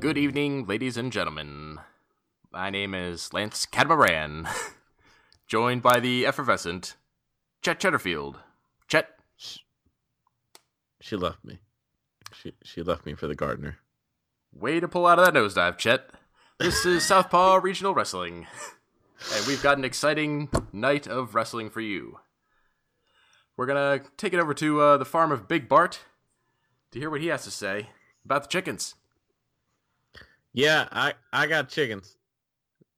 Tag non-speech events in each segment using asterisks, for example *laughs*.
Good evening, ladies and gentlemen. My name is Lance Catamaran, *laughs* joined by the effervescent Chet Cheddarfield. Chet, She left me. She she left me for the gardener. way to pull out of that nosedive, Chet. This is Southpaw Regional Wrestling, *laughs* and we've got an exciting night of wrestling for you. We're gonna take it over to uh, the farm of Big Bart to hear what he has to say about the chickens. Yeah, I I got chickens.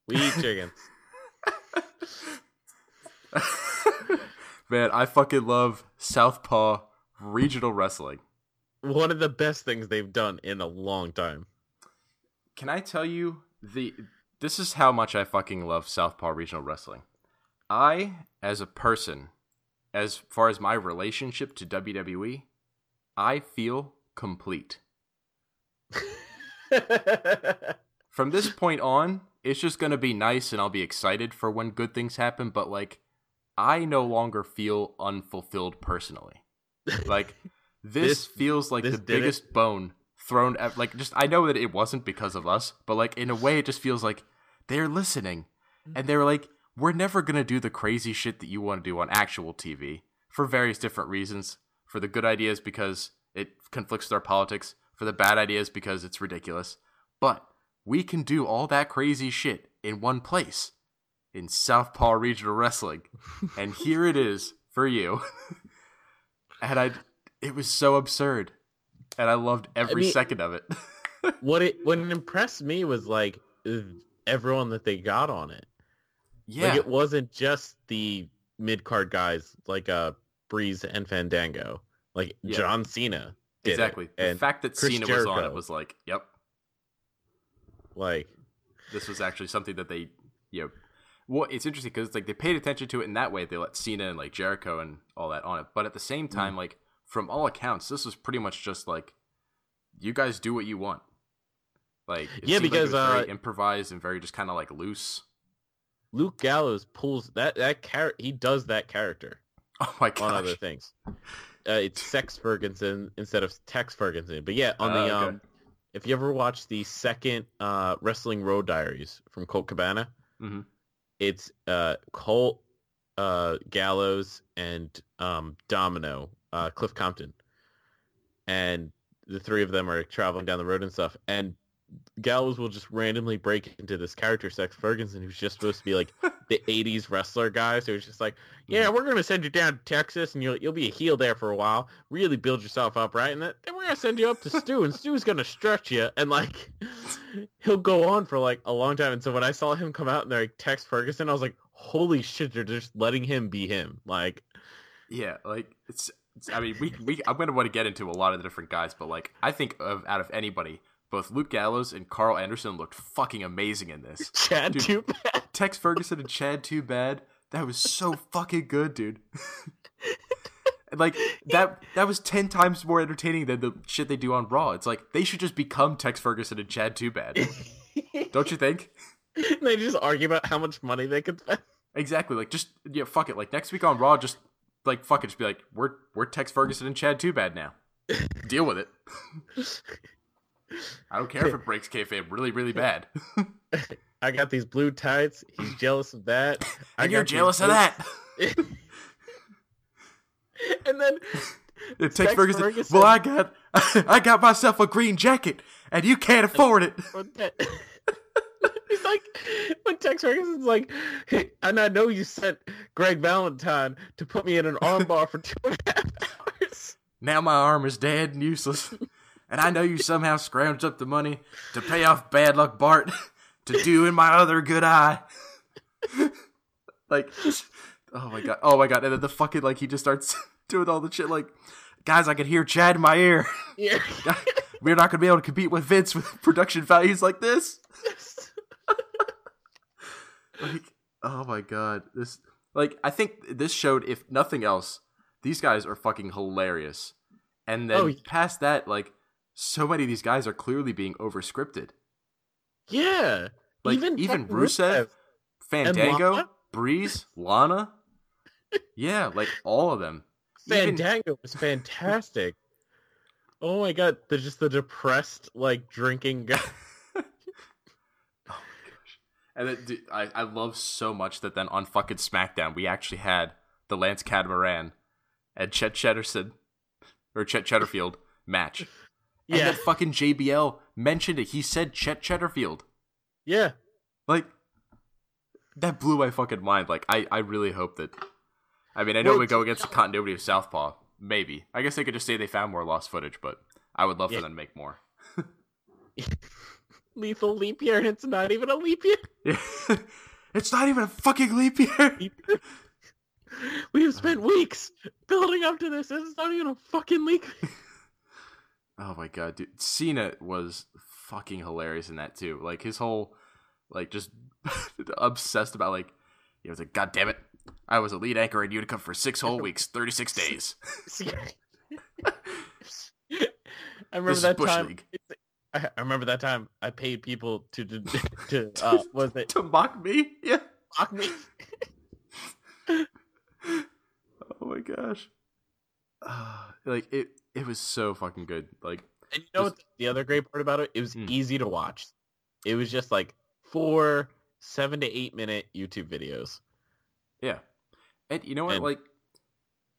We eat *laughs* chickens. *laughs* Man, I fucking love Southpaw Regional Wrestling. One of the best things they've done in a long time. Can I tell you the this is how much I fucking love Southpaw Regional Wrestling. I, as a person, as far as my relationship to WWE, I feel complete. *laughs* From this point on, it's just gonna be nice and I'll be excited for when good things happen, but like I no longer feel unfulfilled personally. Like *laughs* this, This- feels like this the did it. biggest bone thrown at like just I know that it wasn't because of us, but like in a way it just feels like they're listening. And mm-hmm. they're like, we're never gonna do the crazy shit that you want to do on actual TV for various different reasons. For the good ideas because it conflicts with our politics, for the bad ideas because it's ridiculous. But we can do all that crazy shit in one place in Southpaw Regional Wrestling. *laughs* and here it is for you. *laughs* and I it was so absurd. And I loved every mean- second of it. *laughs* what it what impressed me was like everyone that they got on it. yeah. Like it wasn't just the mid card guys like uh Breeze and Fandango. Like Yeah. John Cena. Exactly. The fact that Chris Cena was on it was like, yep, like this was actually something that they, you know, well, it's interesting because it's like they paid attention to it in that way. They let Cena and like Jericho and all that on it, but at the same Mm. time, like from all accounts, this was pretty much just like, you guys do what you want. Like, Yeah, like because, very uh, improvised and very just kind of like loose. Luke Gallows pulls that that character he does that character. *laughs* Oh my god! on other things. Uh, it's *laughs* Sex Ferguson instead of Tex Ferguson. But yeah, on Oh, the okay. um, if you ever watch the second uh Wrestling Road Diaries from Colt Cabana, Mhm. it's uh Colt, uh Gallows, and um Domino, uh Cliff Compton, and the three of them are traveling down the road and stuff, and Gallows will just randomly break into this character, Sex Ferguson, who's just supposed to be like the *laughs* '80s wrestler guy. So it's just like, hmm. yeah, we're gonna send you down to Texas, and you'll you'll be a heel there for a while. Really build yourself up, right? And then then we're gonna send you up to Stu, and Stu's gonna stretch you, and like *laughs* he'll go on for like a long time. And so when I saw him come out and they're like Tex Ferguson, I was like, holy shit, they're just letting him be him. Like, Yeah, like it's. it's I mean, we we I'm gonna want to get into a lot of the different guys, but like I think of out of anybody, both Luke Gallows and Karl Anderson looked fucking amazing in this. *laughs* Chad Dude. too bad. Tex Ferguson and Chad Too Bad. That was so *laughs* fucking good, dude. *laughs* Like that that was ten times more entertaining than the shit they do on Raw. It's like they should just become Tex Ferguson and Chad Too Bad. Don't you think? they just argue about how much money they could spend. Exactly. Like just yeah, fuck it. Like next week on Raw, just like fuck it, just be like, we're we're Tex Ferguson and Chad Too Bad now. Deal with it. I don't care if it *laughs* breaks kayfabe really, really bad. I got these blue tights. He's jealous of that. *laughs* I And you're jealous of blue- that. *laughs* and then Tex Tex Ferguson, Ferguson- Well, I got I got myself a green jacket, and you can't afford it. he's like, when Tex Ferguson's like, hey, and I know you sent Greg Valentine to put me in an armbar for two and a half hours. Now my arm is dead and useless, and I know you somehow scrounged up the money to pay off Bad Luck Bart to do in my other good eye. like, oh my god, oh my god, and then the fucking like he just starts *laughs* doing all the shit like, guys, I can hear Chad in my ear. Yeah. *laughs* We're not gonna be able to compete with Vince with production values like this. *laughs* like, oh my god, this like I think this showed if nothing else, these guys are fucking hilarious. And then Oh, yeah. past that, like so many of these guys are clearly being overscripted. yeah. Like even even, fucking Rusev, Fandango, Lana? Breeze, Lana, yeah, like all of them. Even- Fandango was fantastic. oh my god, the just the depressed like drinking guy. *laughs* Oh and it, dude, I, I love so much that then on fucking SmackDown we actually had the Lance Catamaran and Chet Chetterson or Chet Chetterfield match. And Yeah, then fucking JBL mentioned it. He said Chet Chetterfield. yeah. Like that blew my fucking mind. Like I, I really hope that I mean I know Well, would go against the continuity of Southpaw. Maybe. I guess they could just say they found more lost footage, but I would love Yeah. for them to make more. *laughs* Lethal leap year, and it's not even a leap year. *laughs* it's not even a fucking leap year. *laughs* We have spent weeks building up to this. This is not even a fucking leap. Oh my god, dude. Cena was fucking hilarious in that too. Like his whole like just *laughs* obsessed about like he was like, God damn it. I was a lead anchor in Utica for six whole *laughs* weeks, thirty six *laughs* days. I remember that Bush time. League. I remember that time I paid people to to, to uh, was it to mock me? Yeah. mock me? Oh my gosh. Ah, *sighs* like it it was so fucking good. Like And you know what the other great part about it? It was Hmm. easy to watch. It was just like four seven to eight minute YouTube videos. Yeah. And you know what? And- like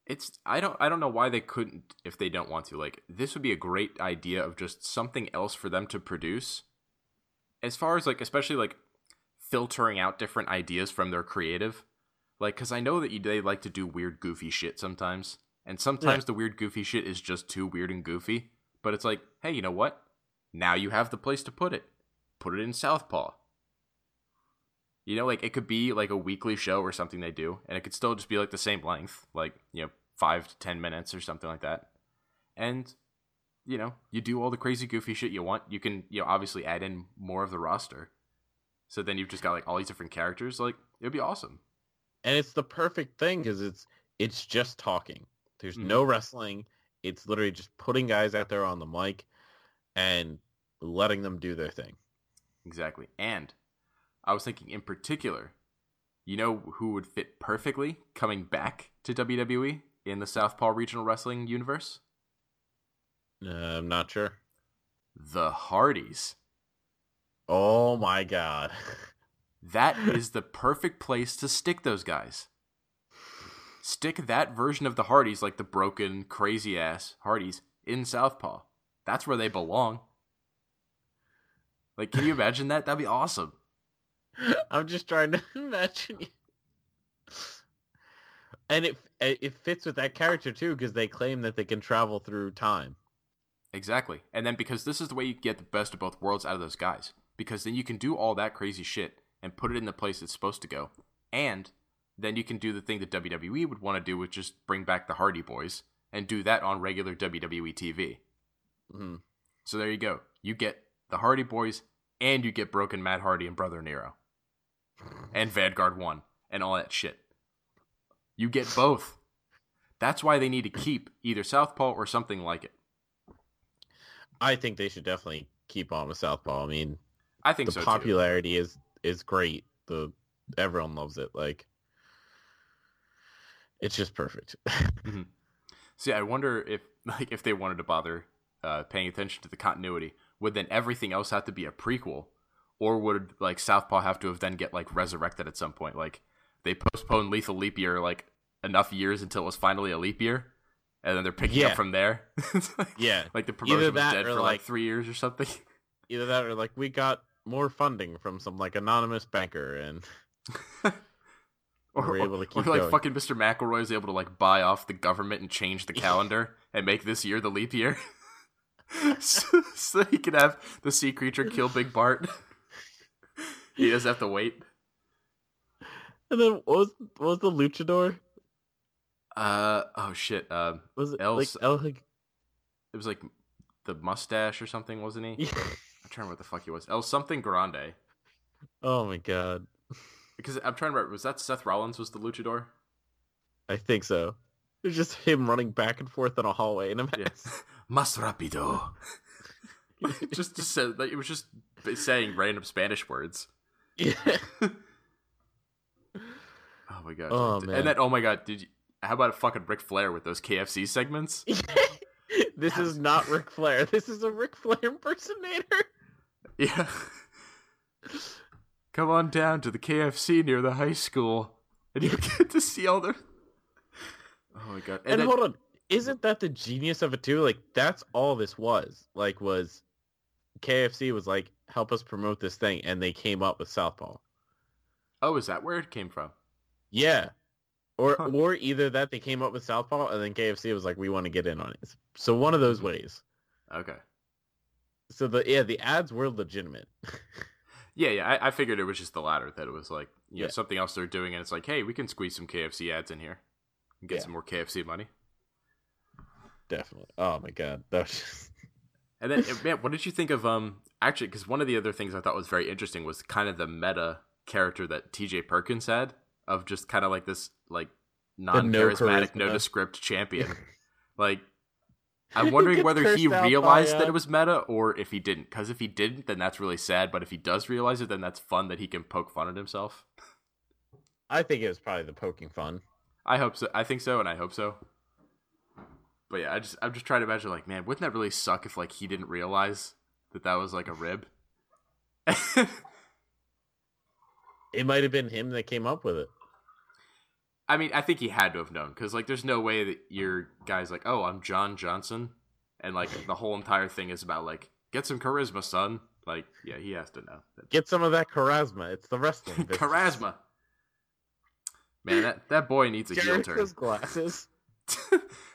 it's I don't I don't know why they couldn't if they don't want to. Like this would be a great idea of just something else for them to produce. As far as like especially like filtering out different ideas from their creative. Like cuz I know that you, they like to do weird goofy shit sometimes. And sometimes the weird goofy shit is just too weird and goofy, but it's like, "Hey, you know what? Now you have the place to put it. Put it in Southpaw." You know, like it could be like a weekly show or something they do, and it could still just be like the same length, like, you know, five to ten minutes or something like that. And, you know, you do all the crazy goofy shit you want. You can, you know, obviously add in more of the roster. So then you've just got like all these different characters. Like, it'd be awesome. And it's the perfect thing because it's it's just talking. There's Mhm. no wrestling. It's literally just putting guys out there on the mic and letting them do their thing. Exactly. And I was thinking in particular, you know who would fit perfectly coming back to WWE in the Southpaw Regional Wrestling universe? Uh, I'm not sure. The Hardys. Oh my god. *laughs* That is the perfect place to stick those guys. Stick that version of the Hardys, like the broken, crazy ass Hardys, in Southpaw. That's where they belong. Like, can you imagine that? That'd be awesome. *laughs* I'm just trying to *laughs* imagine you. And it it fits with that character too because they claim that they can travel through time. Exactly. And then because this is the way you get the best of both worlds out of those guys. Because then you can do all that crazy shit and put it in the place it's supposed to go. And then you can do the thing that WWE would want to do, which is bring back the Hardy Boys and do that on regular WWE TV. Mhm. So there you go. You get the Hardy Boys and you get Broken Matt Hardy and Brother Nero. And Vanguard 1 and all that shit. You get both. That's why they need to keep either Southpaw or something like it. I think they should definitely keep on with Southpaw. I mean, I think the so too. popularity is is great. The everyone loves it. Like it's just perfect. See, I wonder if *laughs* like if they wanted to bother uh, paying attention to the continuity, would then everything else have to be a prequel, or would like Southpaw have to have then get like resurrected at some point? Like they postponed Lethal Leap Year like enough years until it was finally a leap year, and then they're picking Yeah. up from there. *laughs* Yeah, like the promotion was dead or, for like like- three years or something. *laughs* either that or like we got more funding from some like anonymous banker and Or, We're able to or, like going. fucking Mr. McElroy is able to like buy off the government and change the calendar and make this year the leap year, *laughs* so, so he can have the sea creature kill Big Bart. *laughs* he doesn't have to wait. and then what was what was the luchador? Uh oh shit. Um, Was it El- like El? Hig- it was like the mustache or something, wasn't he? Yeah. *laughs* I'm trying to remember what the fuck he was. El something Grande. Oh my god, Because I'm trying to remember. Was that Seth Rollins was the luchador? I think so. It's just him running back and forth in a hallway in a Yeah. mess. *laughs* Mas rapido. *laughs* just to say, like it was just saying random Spanish words. Yeah. *laughs* Oh my god. Oh, man. And then oh my god, did you how about a fucking Ric Flair with those KFC segments? this is not Ric Flair. This is a Ric Flair impersonator. Yeah. Come on down to the KFC near the high school, and you *laughs* get to see all the. *laughs* Oh my god! And, then- hold on, isn't that the genius of it too? Like that's all this was. Like was KFC was like, help us promote this thing, and they came up with Southpaw. oh, is that where it came from? Yeah. Or Huh. or either that they came up with Southpaw and then KFC was like, we want to get in on it. So one of those mm-hmm. ways. Okay. So the yeah, the ads were legitimate. *laughs* Yeah, yeah. I, I figured it was just the latter that it was like you know Yeah. something else they're doing, and it's like, hey, we can squeeze some KFC ads in here, and get Yeah. some more KFC money. Definitely. Oh my god. That was just *laughs* And then, eh, man, what did you think of um? Actually, because one of the other things I thought was very interesting was kind of the meta character that T.J. Perkins had of just kind of like this like non-charismatic, charisma. nondescript champion. *laughs* like, I'm *laughs* wondering whether he out by, realized that uh, it was meta or if he didn't. Because if he didn't, then that's really sad. But if he does realize it, then that's fun that he can poke fun at himself. I think it was probably the poking fun. I hope so. I think so, and I hope so. But yeah, I just I'm just trying to imagine like, man, wouldn't that really suck if like he didn't realize that that was like a rib? *laughs* It might have been him that came up with it. I mean, I think he had to have known because like, there's no way that your guy's like, oh, I'm John Johnson, and like the whole entire thing is about like get some charisma, son. Like, yeah, he has to know. Get some of that charisma. It's the wrestling. *laughs* business. charisma. Man, that that boy needs a heel turn. His glasses. *laughs*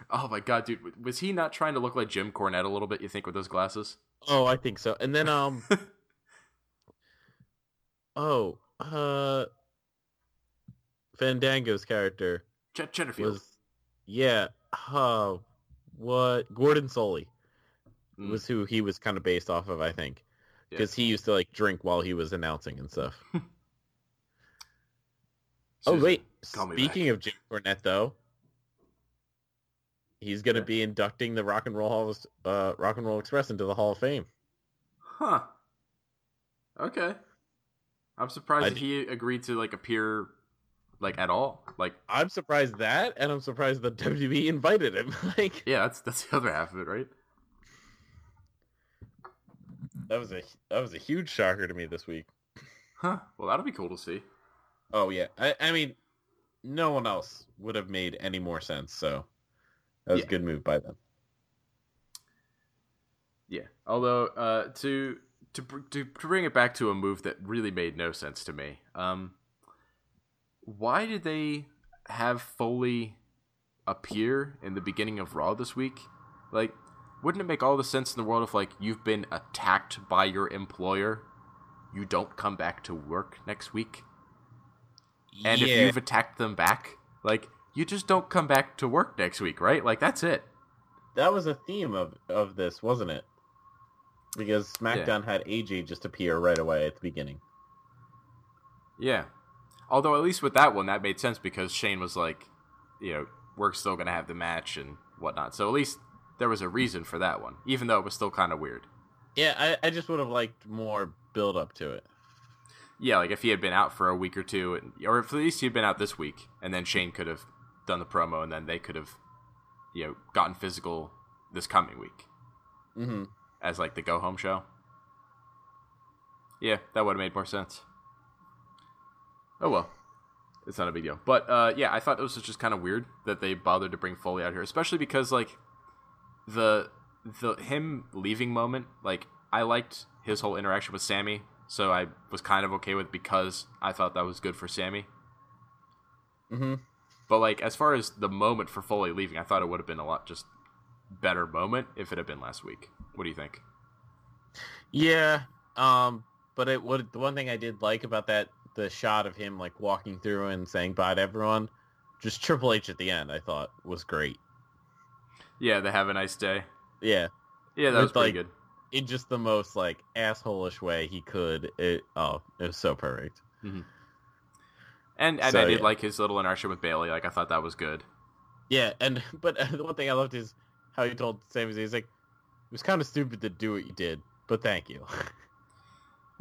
oh my god, dude, was he not trying to look like Jim Cornette a little bit? You think with those glasses? Oh, I think so. And then um *laughs* Oh, uh Fandango's character Ch- Cheddarfield. was yeah, uh what Gordon Solie Mm. was who he was kind of based off of, I think. Yeah. Because he used to like drink while he was announcing and stuff. *laughs* oh wait, speaking of Jim Cornette though, he's gonna Yeah. be inducting the Rock and Roll Hall, uh, Rock and Roll Express into the Hall of Fame. Huh. Okay. I'm surprised I that he agreed to like appear like at all. Like I'm surprised that, and I'm surprised that WWE invited him. *laughs* like yeah, that's that's the other half of it, right? that was a that was a huge shocker to me this week. Huh. Well, that'll be cool to see. Oh yeah, I, I mean, no one else would have made any more sense. So that was Yeah. a good move by them. Yeah. Although uh to to to to bring it back to a move that really made no sense to me. Um why did they have Foley appear in the beginning of Raw this week? Like wouldn't it make all the sense in the world if like you've been attacked by your employer, you don't come back to work next week? And if you've attacked them back, like you just don't come back to work next week, right? Like that's it. that was a theme of of this, wasn't it? Because SmackDown had AJ just appear right away at the beginning. Yeah. Although at least with that one, that made sense because Shane was like, you know, we're still gonna have the match and whatnot. So at least there was a reason for that one, even though it was still kind of weird. Yeah, I, I just would have liked more build up to it. Yeah, like if he had been out for a week or two, or if at least he had been out this week, and then Shane could have done the promo, and then they could have, you know, gotten physical this coming week Mm-hmm. as like the go home show. Yeah, that would have made more sense. Oh well, it's not a big deal. But uh, yeah, I thought it was just kind of weird that they bothered to bring Foley out here, especially because like the the him leaving moment. Like I liked his whole interaction with Sami, so I was kind of okay with because I thought that was good for Sami. Mm-hmm. But like as far as the moment for Foley leaving, I thought it would have been a lot just better moment if it had been last week. What do you think? Yeah. Um. But it would. the one thing I did like about that the shot of him like walking through and saying bye to everyone, just Triple H at the end, I thought was great. Yeah, they have a nice day. Yeah. Yeah, that With, was pretty like, good. In just the most like assholish way he could. It oh, it was so perfect. Mm-hmm. And and I did yeah. like his little interaction with Bayley. Like I thought that was good. Yeah, and *laughs* but uh, the one thing I loved is how he told Sami Zayn, he's like, it was kind of stupid to do what you did, but thank you. *laughs*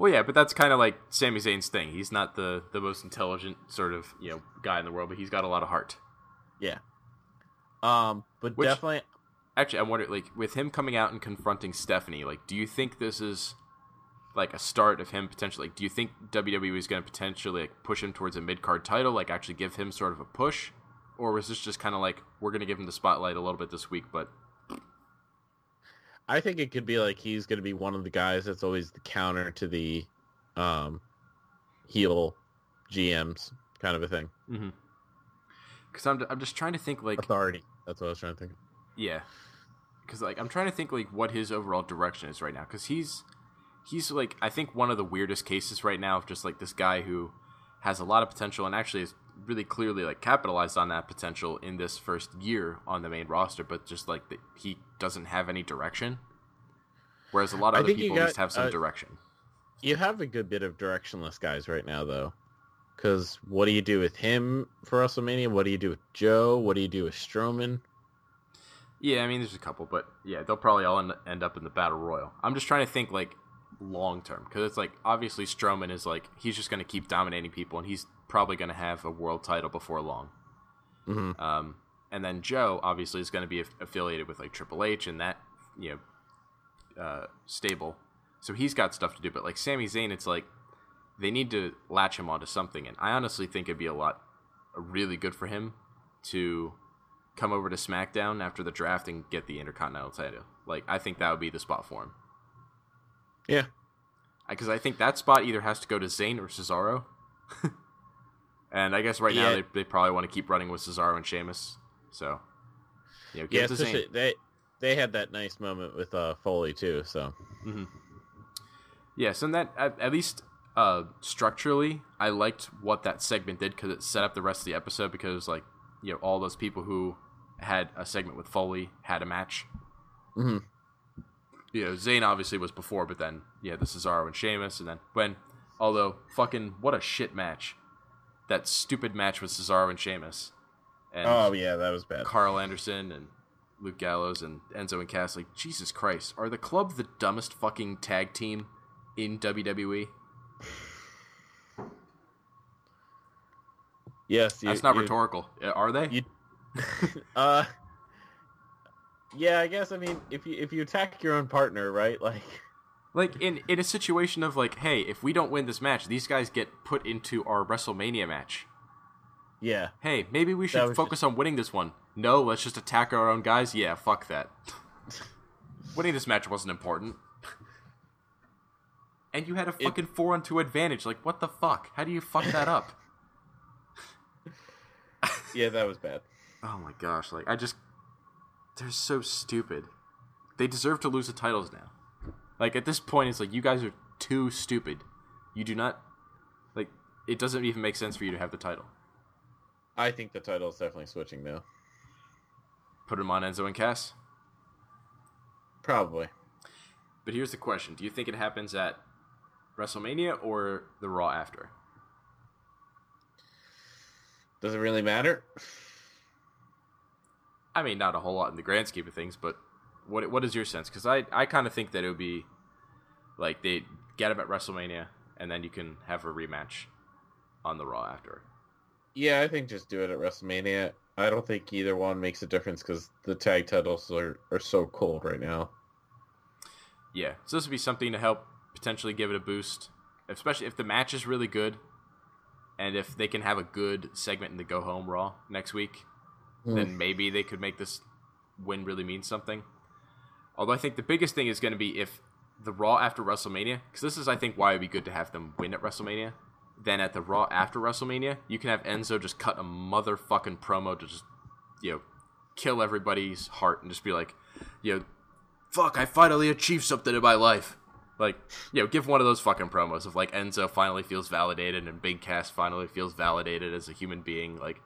Well, yeah, but that's kind of like Sami Zayn's thing. He's not the the most intelligent sort of you know guy in the world, but he's got a lot of heart. Yeah. Um, but Which- definitely, Actually, I wonder, like, with him coming out and confronting Stephanie, like, do you think this is like a start of him potentially? Like, do you think WWE is going to potentially like push him towards a mid card title, like actually give him sort of a push, or was this just kind of like we're going to give him the spotlight a little bit this week, but I think it could be like he's going to be one of the guys that's always the counter to the um, heel GMs kind of a thing. because I'm I'm just trying to think like Authority. That's what I was trying to think. Yeah, because like I'm trying to think like what his overall direction is right now. Because he's he's like I think one of the weirdest cases right now of just like this guy who has a lot of potential and actually is really clearly like capitalized on that potential in this first year on the main roster, but just like the, he doesn't have any direction. Whereas a lot of I other people at least have some uh, direction. You have a good bit of directionless guys right now, though. Because what do you do with him for WrestleMania? What do you do with Joe? What do you do with Strowman? Yeah, I mean, there's a couple, but yeah, they'll probably all end, end up in the battle royal. I'm just trying to think like long term because it's like obviously Strowman is like he's just going to keep dominating people, and he's probably going to have a world title before long. hmm Um, and then Joe obviously is going to be aff- affiliated with like Triple H and that you know uh, stable, so he's got stuff to do. But like Sami Zayn, it's like they need to latch him onto something, and I honestly think it'd be a lot really good for him to come over to SmackDown after the draft and get the Intercontinental title. Like I think that would be the spot for him Yeah. because I think that spot either has to go to Zayn or Cesaro. *laughs* and I guess right now they, they probably want to keep running with Cesaro and Sheamus. So, you know, Yeah, especially they they had that nice moment with uh, Foley too. So Yes, and that at, at least uh, structurally, I liked what that segment did because it set up the rest of the episode. Because like you know, all those people who had a segment with Foley had a match. Mhm. You know, Zayn obviously was before, but then yeah, the Cesaro and Sheamus, and then when although fucking what a shit match, that stupid match with Cesaro and Sheamus, and oh yeah, that was bad. Karl Anderson and Luke Gallows and Enzo and Cass. Like Jesus Christ, are the club the dumbest fucking tag team in? WWE? Yes, you, That's not you- rhetorical. Are they? You, *laughs* uh, yeah, I guess. I mean, if you if you attack your own partner, right? Like, like in in a situation of like, hey, if we don't win this match, these guys get put into our WrestleMania match. yeah, Hey, maybe we should focus on winning this one. No, let's just attack our own guys. Yeah, fuck that. *laughs* winning this match wasn't important. *laughs* And you had a fucking four on two advantage. Like, what the fuck? How do you fuck that up? *laughs* yeah, that was bad. Oh my gosh, like I just they're so stupid. They deserve to lose the titles now. Like at this point it's like you guys are too stupid. You do not like it doesn't even make sense for you to have the title. I think the title is definitely switching though. Put them on Enzo and Cass. Probably. But here's the question. Do you think it happens at WrestleMania or the Raw after? Does it really matter? I mean, not a whole lot in the grand scheme of things, but what what is your sense? Because I, I kind of think that it would be like they get him at WrestleMania, and then you can have a rematch on the Raw after. Yeah, I think just do it at WrestleMania. I don't think either one makes a difference because the tag titles are, are so cold right now. Yeah, so this would be something to help potentially give it a boost, especially if the match is really good, and if they can have a good segment in the Go Home Raw next week, then mm. maybe they could make this win really mean something. Although I think the biggest thing is going to be if the Raw after WrestleMania, because this is I think why it'd be good to have them win at WrestleMania. Then at the Raw after WrestleMania, you can have Enzo just cut a motherfucking promo to just you know kill everybody's heart and just be like, you know, fuck, I finally achieved something in my life. Like, you know, give one of those fucking promos of like Enzo finally feels validated and Big Cass finally feels validated as a human being. Like,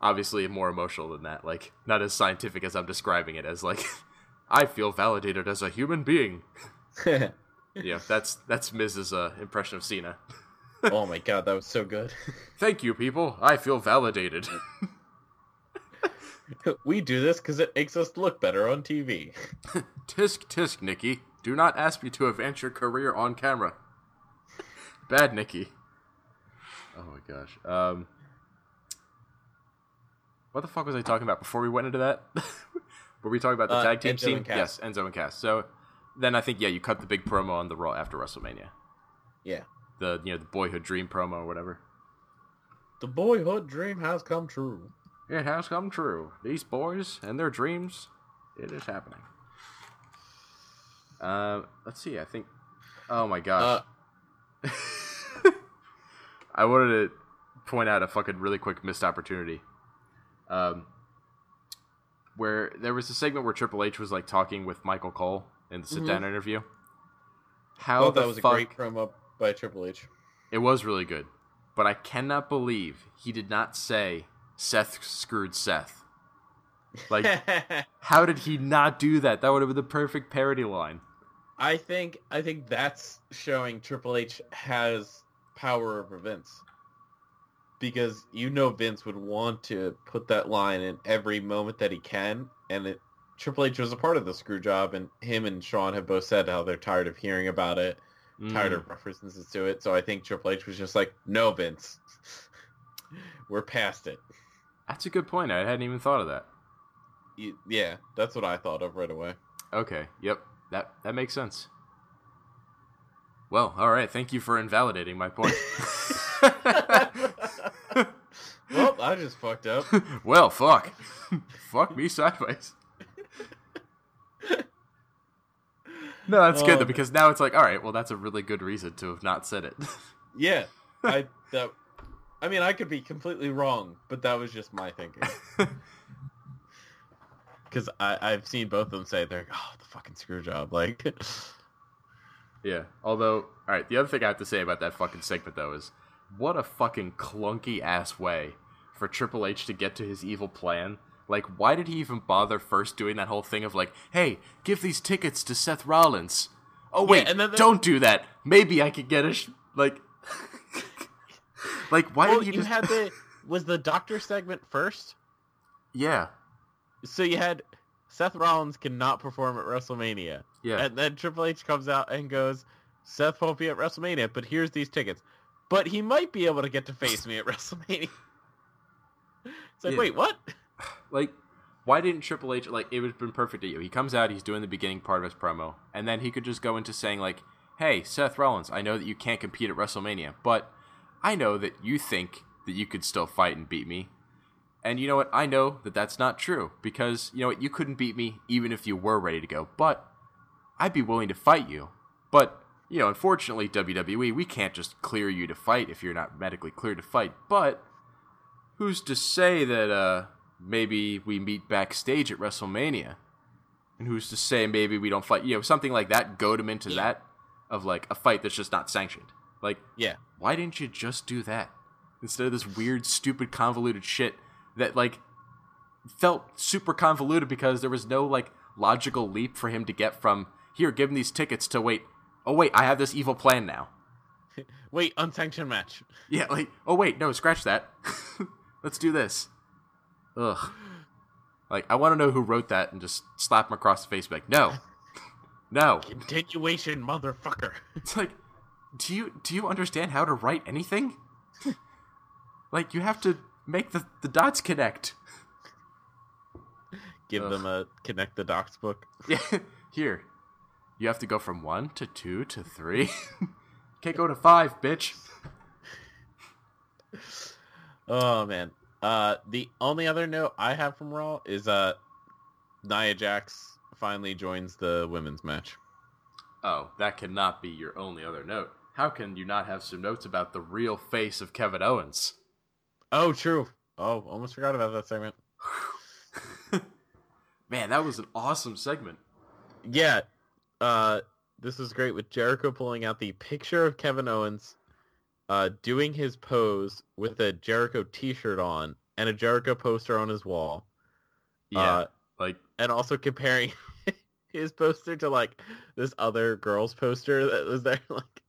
obviously more emotional than that. Like, not as scientific as I'm describing it as like, *laughs* I feel validated as a human being. *laughs* Yeah, that's that's Miz's uh, impression of Cena. oh my god, that was so good. *laughs* Thank you, people. I feel validated. we do this because it makes us look better on TV. tisk tisk, Nikki. Do not ask me to advance your career on camera. Bad Nikki. Oh my gosh. Um, what the fuck was I talking about before we went into that? *laughs* Were we talking about the Uh, tag team Enzo scene? and Cass. Yes, Enzo and Cass. So then I think yeah, you cut the big promo on the Raw after WrestleMania. Yeah. The you know the boyhood dream promo or whatever. The boyhood dream has come true. It has come true. These boys and their dreams, it is happening. Uh, let's see. I think. Oh my gosh. Uh, *laughs* I wanted to point out a fucking really quick missed opportunity. Um, where there was a segment where Triple H was like talking with Michael Cole in the sit down interview. How the that was fuck a great promo by Triple H. it was really good, but I cannot believe he did not say Seth screwed Seth. Like, *laughs* how did he not do that? That would have been the perfect parody line. I think I think that's showing Triple H has power over Vince. Because you know Vince would want to put that line in every moment that he can, and it, Triple H was a part of the screw job, and him and Shawn have both said how they're tired of hearing about it, tired Mm. of references to it. So I think Triple H was just like, "No, Vince, *laughs* we're past it." That's a good point. I hadn't even thought of that. Yeah, that's what I thought of right away. Okay. Yep. That that makes sense. Well, all right. Thank you for invalidating my point. *laughs* *laughs* I just fucked up. *laughs* well, fuck. fuck me sideways. No, that's good though Oh, because now it's like, all right, well, that's a really good reason to have not said it. *laughs* Yeah, I that. I mean, I could be completely wrong, but that was just my thinking. *laughs* Because I've seen both of them say they're oh the fucking screw job. Like, yeah. Although, all right, the other thing I have to say about that fucking segment though is, what a fucking clunky ass way for Triple H to get to his evil plan. Like, why did he even bother first doing that whole thing of like, hey, give these tickets to Seth Rollins? Oh wait, and then the- don't do that. Maybe I could get a sh- like, *laughs* like why well, did he you just? had the *laughs* was the doctor segment first, yeah, so you had Seth Rollins cannot perform at WrestleMania, yeah. and then Triple H comes out and goes, Seth won't be at WrestleMania, but here's these tickets, but he might be able to get to face me at *laughs* WrestleMania. It's like, Yeah. wait, what? *sighs* like why didn't Triple H like it would have been perfect at you? He comes out, he's doing the beginning part of his promo, and then he could just go into saying like, "Hey, Seth Rollins, I know that you can't compete at WrestleMania, but I know that you think that you could still fight and beat me. And you know what? I know that that's not true because you know what? You couldn't beat me even if you were ready to go, but I'd be willing to fight you. But you know, unfortunately, WWE, we can't just clear you to fight if you're not medically cleared to fight. But who's to say that uh maybe we meet backstage at WrestleMania? And who's to say maybe we don't fight? You know, something like that. Goad him into Yeah. that of like a fight that's just not sanctioned. Like, Yeah. why didn't you just do that instead of this weird, stupid, convoluted shit that like felt super convoluted because there was no like logical leap for him to get from here, give him these tickets to wait. Oh wait, I have this evil plan now. *laughs* Wait, unsanctioned match. Yeah, like oh wait, no, scratch that. *laughs* Let's do this. Ugh. Like I want to know who wrote that and just slap him across the face. Like, no, no. Continuation, motherfucker. *laughs* It's like, do you do you understand how to write anything? *laughs* like you have to make the the dots connect. Give Ugh. them a connect the docs book. *laughs* Yeah, here. You have to go from one to two to three. Can't go to five, bitch. Oh man. Uh, the only other note I have from Raw is uh, Nia Jax finally joins the women's match. Oh, that cannot be your only other note. How can you not have some notes about the real face of Kevin Owens? Oh, true. Oh, almost forgot about that segment. *laughs* Man, that was an awesome segment. Yeah. Uh, this was great with Jericho pulling out the picture of Kevin Owens, uh, doing his pose with a Jericho T-shirt on and a Jericho poster on his wall. Yeah, Uh, like and also comparing *laughs* his poster to like this other girl's poster that was there. *laughs* Like,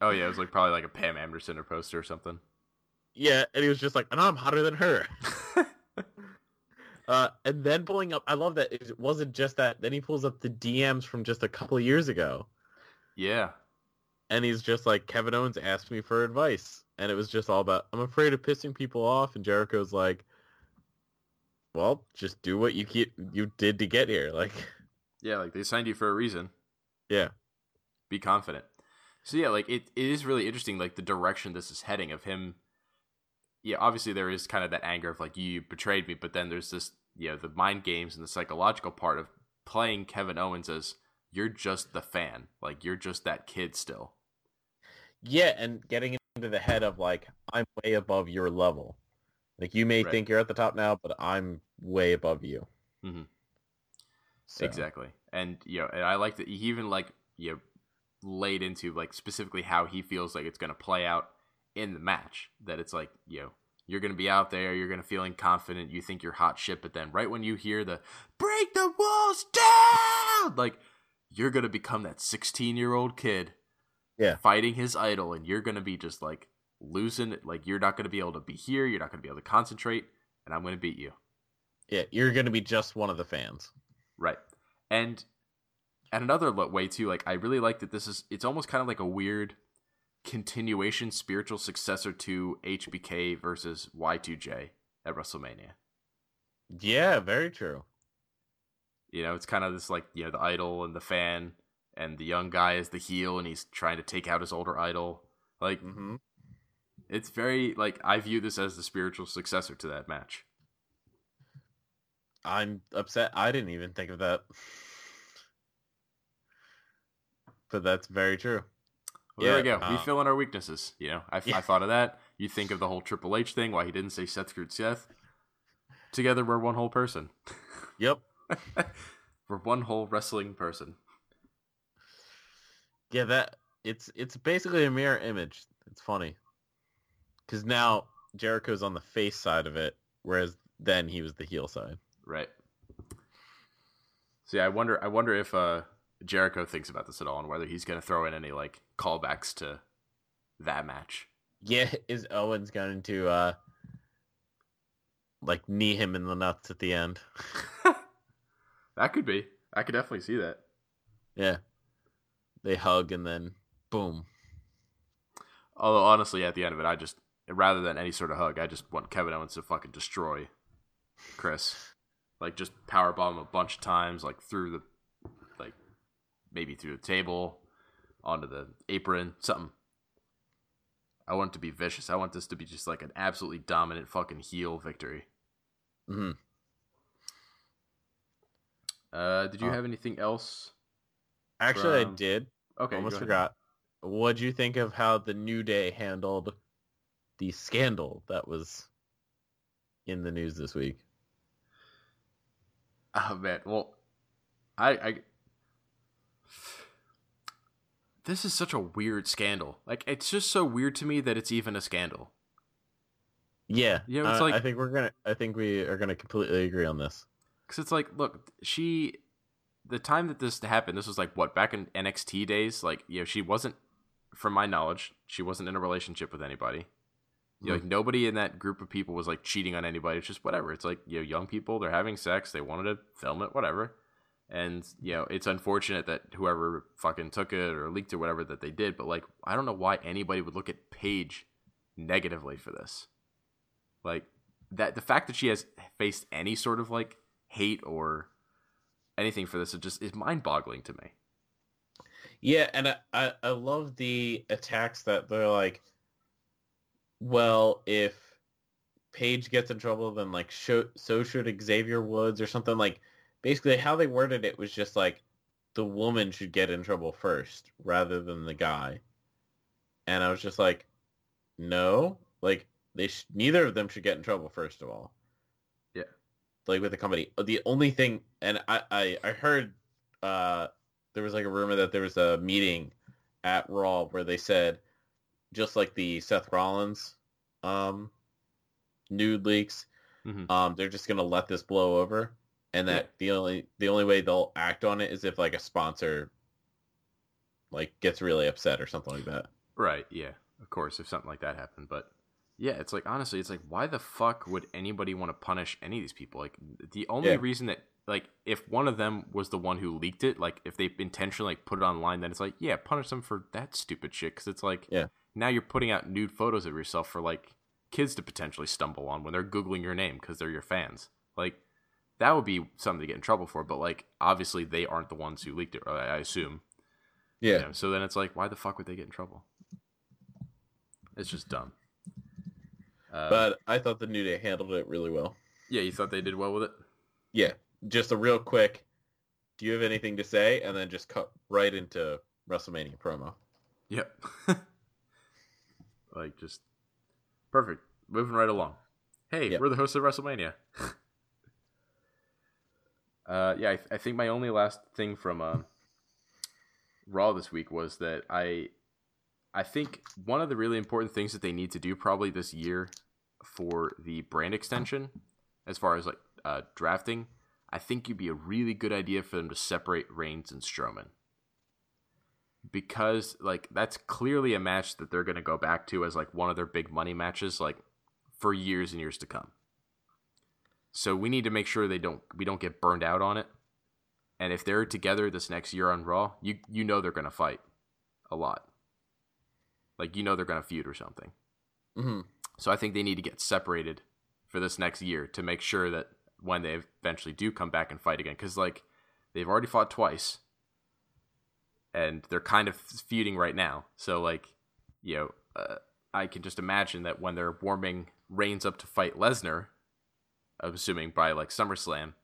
oh yeah, it was like probably like a Pam Anderson or poster or something. yeah, and he was just like, "And I'm hotter than her." *laughs* Uh, and then pulling up, I love that it wasn't just that. Then he pulls up the DMs from just a couple of years ago, Yeah. And he's just like, Kevin Owens asked me for advice, and it was just all about, I'm afraid of pissing people off, and Jericho's like, well, just do what you keep you did to get here, *laughs* like, Yeah, like they signed you for a reason. yeah, Be confident. So yeah, like it, it is really interesting, like the direction this is heading of him. Yeah, obviously there is kind of that anger of like you betrayed me, but then there's this, you know, the mind games and the psychological part of playing Kevin Owens as you're just the fan, like you're just that kid still. Yeah, and getting into the head of like, I'm way above your level. Like you may Right. think you're at the top now, but I'm way above you. Mhm. So, Exactly. And you know, and I like that he even like you know laid into like specifically how he feels like it's gonna play out in the match. That it's like, you know, you're gonna be out there, you're gonna feeling confident, you think you're hot shit, but then right when you hear the break the walls down like you're gonna become that sixteen year old kid Yeah. fighting his idol and you're gonna be just like losing it like you're not gonna be able to be here, you're not gonna be able to concentrate, and I'm gonna beat you. Yeah, you're gonna be just one of the fans. Right. And and another way too, like I really like that this is it's almost kind of like a weird continuation spiritual successor to HBK versus Y2J at WrestleMania. Yeah, very true. You know, it's kind of this like, you know, the idol and the fan and the young guy is the heel and he's trying to take out his older idol. Like hmm it's very like I view this as the spiritual successor to that match. I'm upset. I didn't even think of that. But that's very true. Well, there we Yeah, go. we uh, fill in our weaknesses. You know, I, Yeah. I thought of that. You think of the whole Triple H thing, why he didn't say Seth screwed Seth. Together, we're one whole person. *laughs* Yep. we're one whole wrestling person. Yeah, that it's it's basically a mirror image. It's funny. Cuz now Jericho's on the face side of it whereas then he was the heel side. Right. So yeah, I wonder. I wonder if uh, Jericho thinks about this at all, and whether he's going to throw in any like callbacks to that match. Yeah, is Owens going to uh like knee him in the nuts at the end? *laughs* That could be. I could definitely see that. Yeah. They hug and then boom. Although honestly, at the end of it, I just rather than any sort of hug, I just want Kevin Owens to fucking destroy Chris, like just power bomb him a bunch of times, like through the, like maybe through the table, onto the apron, something. I want it to be vicious. I want this to be just like an absolutely dominant fucking heel victory. hmm Uh, did you Uh, have anything else? Actually, I did. Okay, Almost forgot. What'd you think of how the New Day handled the scandal that was in the news this week? Oh man, well, I, I, this is such a weird scandal. Like, it's just so weird to me that it's even a scandal. Yeah, You know, it's uh, like- I think we're gonna. I think we are gonna completely agree on this. Because it's like, look, she, the time that this happened, this was like what back in NXT days. Like, you know, she wasn't, from my knowledge, she wasn't in a relationship with anybody. You know, like hmm. nobody in that group of people was like cheating on anybody. It's just whatever. It's like you know, young people, they're having sex, they wanted to film it, whatever. And you know, it's unfortunate that whoever fucking took it or leaked it, whatever that they did. But like, I don't know why anybody would look at Paige negatively for this. Like that, the fact that she has faced any sort of like hate or anything for this, it just is mind-boggling to me. Yeah, and I, I, I love the attacks that they're like, well, if Paige gets in trouble, then like so, so should Xavier Woods or something like. Basically, how they worded it was just like the woman should get in trouble first rather than the guy, and I was just like, no, like they sh- neither of them should get in trouble first of all. Yeah. like with the company. The only thing, and I, I, I heard uh, there was like a rumor that there was a meeting at Raw where they said, just like the Seth Rollins um, nude leaks, Mhm. um, they're just gonna let this blow over, and that the only the only way they'll act on it is if like a sponsor like gets really upset or something like that. Right? Yeah, of course. If something like that happened, but Yeah, it's like honestly, it's like why the fuck would anybody want to punish any of these people? Like the only Yeah. reason that like if one of them was the one who leaked it, like if they intentionally like put it online, then it's like yeah, punish them for that stupid shit because it's like Yeah. now you're putting out nude photos of yourself for like kids to potentially stumble on when they're googling your name because they're your fans. Like that would be something to get in trouble for. But like obviously they aren't the ones who leaked it. I assume. you Yeah. know, so then it's like why the fuck would they get in trouble? It's just dumb. Uh, But I thought the New Day handled it really well. yeah, you thought they did well with it. Yeah. Just a real quick. Do you have anything to say? And then just cut right into WrestleMania promo. Yep. *laughs* like just perfect. Moving right along. Hey, Yep. we're the hosts of WrestleMania. *laughs* uh, yeah, I, I think my only last thing from uh, Raw this week was that I, I think one of the really important things that they need to do probably this year for the brand extension, as far as like uh, drafting, I think it'd be a really good idea for them to separate Reigns and Strowman because like that's clearly a match that they're to go back to as like one of their big money matches like for years and years to come. So we need to make sure they don't we don't get burned out on it. And if they're together this next year on Raw, you you know they're to fight a lot. Like you know they're going to feud or something. hmm So I think they need to get separated for this next year to make sure that when they eventually do come back and fight again, because like they've already fought twice, and they're kind of feuding right now. So like, you know, uh, I can just imagine that when they're warming Reigns up to fight Lesnar, I'm assuming by like SummerSlam,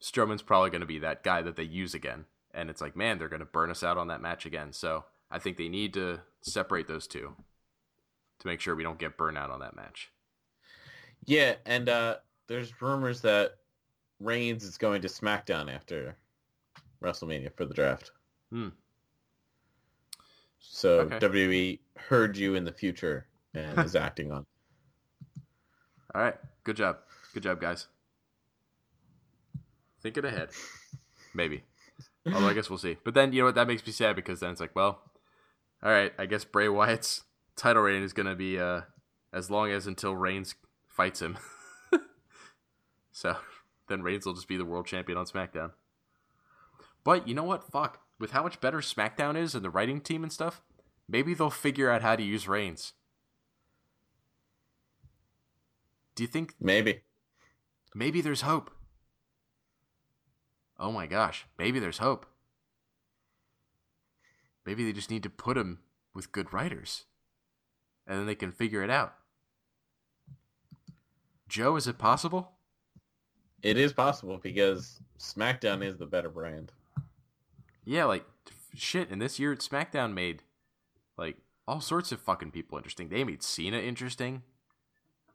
Strowman's probably going to be that guy that they use again, and it's like, man, they're going to burn us out on that match again. So I think they need to separate those two to make sure we don't get burned out on that match. Yeah, and uh, there's rumors that Reigns is going to SmackDown after WrestleMania for the draft. Hmm. So Okay. WWE heard you in the future and is *laughs* acting on. All right, good job, good job, guys. Thinking ahead, maybe. Although I guess we'll see. But then you know what? That makes me sad because then it's like, well, all right. I guess Bray Wyatt's title reign is gonna be uh as long as until Reigns fights him. *laughs* so then Reigns will just be the world champion on SmackDown. But you know what? Fuck. With how much better SmackDown is and the writing team and stuff, maybe they'll figure out how to use Reigns. Do you think Maybe. maybe there's hope? Oh my gosh, maybe there's hope. Maybe they just need to put him with good writers. And then they can figure it out. Joe, is it possible? It is possible because SmackDown is the better brand. Yeah, like shit. And this year, SmackDown made like all sorts of fucking people interesting. They made Cena interesting.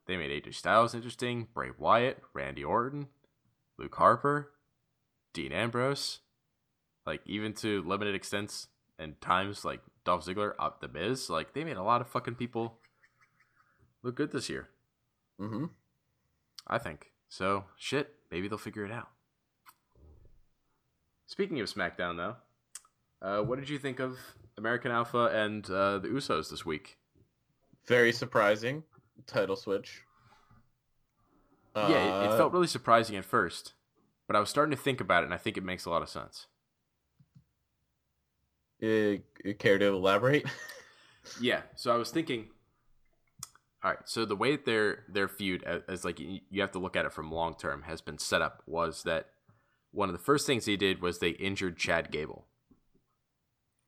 They made AJ Styles interesting. Bray Wyatt, Randy Orton, Luke Harper, Dean Ambrose. Like even to limited extents and times, like Dolph Ziggler, up the Miz. Like they made a lot of fucking people look good this year. Mm-hmm. I think. So, shit, maybe they'll figure it out. Speaking of SmackDown, though, uh, what did you think of American Alpha and uh, the Usos this week? Very surprising title switch. yeah, it, it Uh, felt really surprising at first, but I was starting to think about it, and I think it makes a lot of sense. Uh, care to elaborate? *laughs* Yeah, so I was thinking. All right, so the way that their their feud, as, as like you you have to look at it from long term, has been set up was that one of the first things they did was they injured Chad Gable.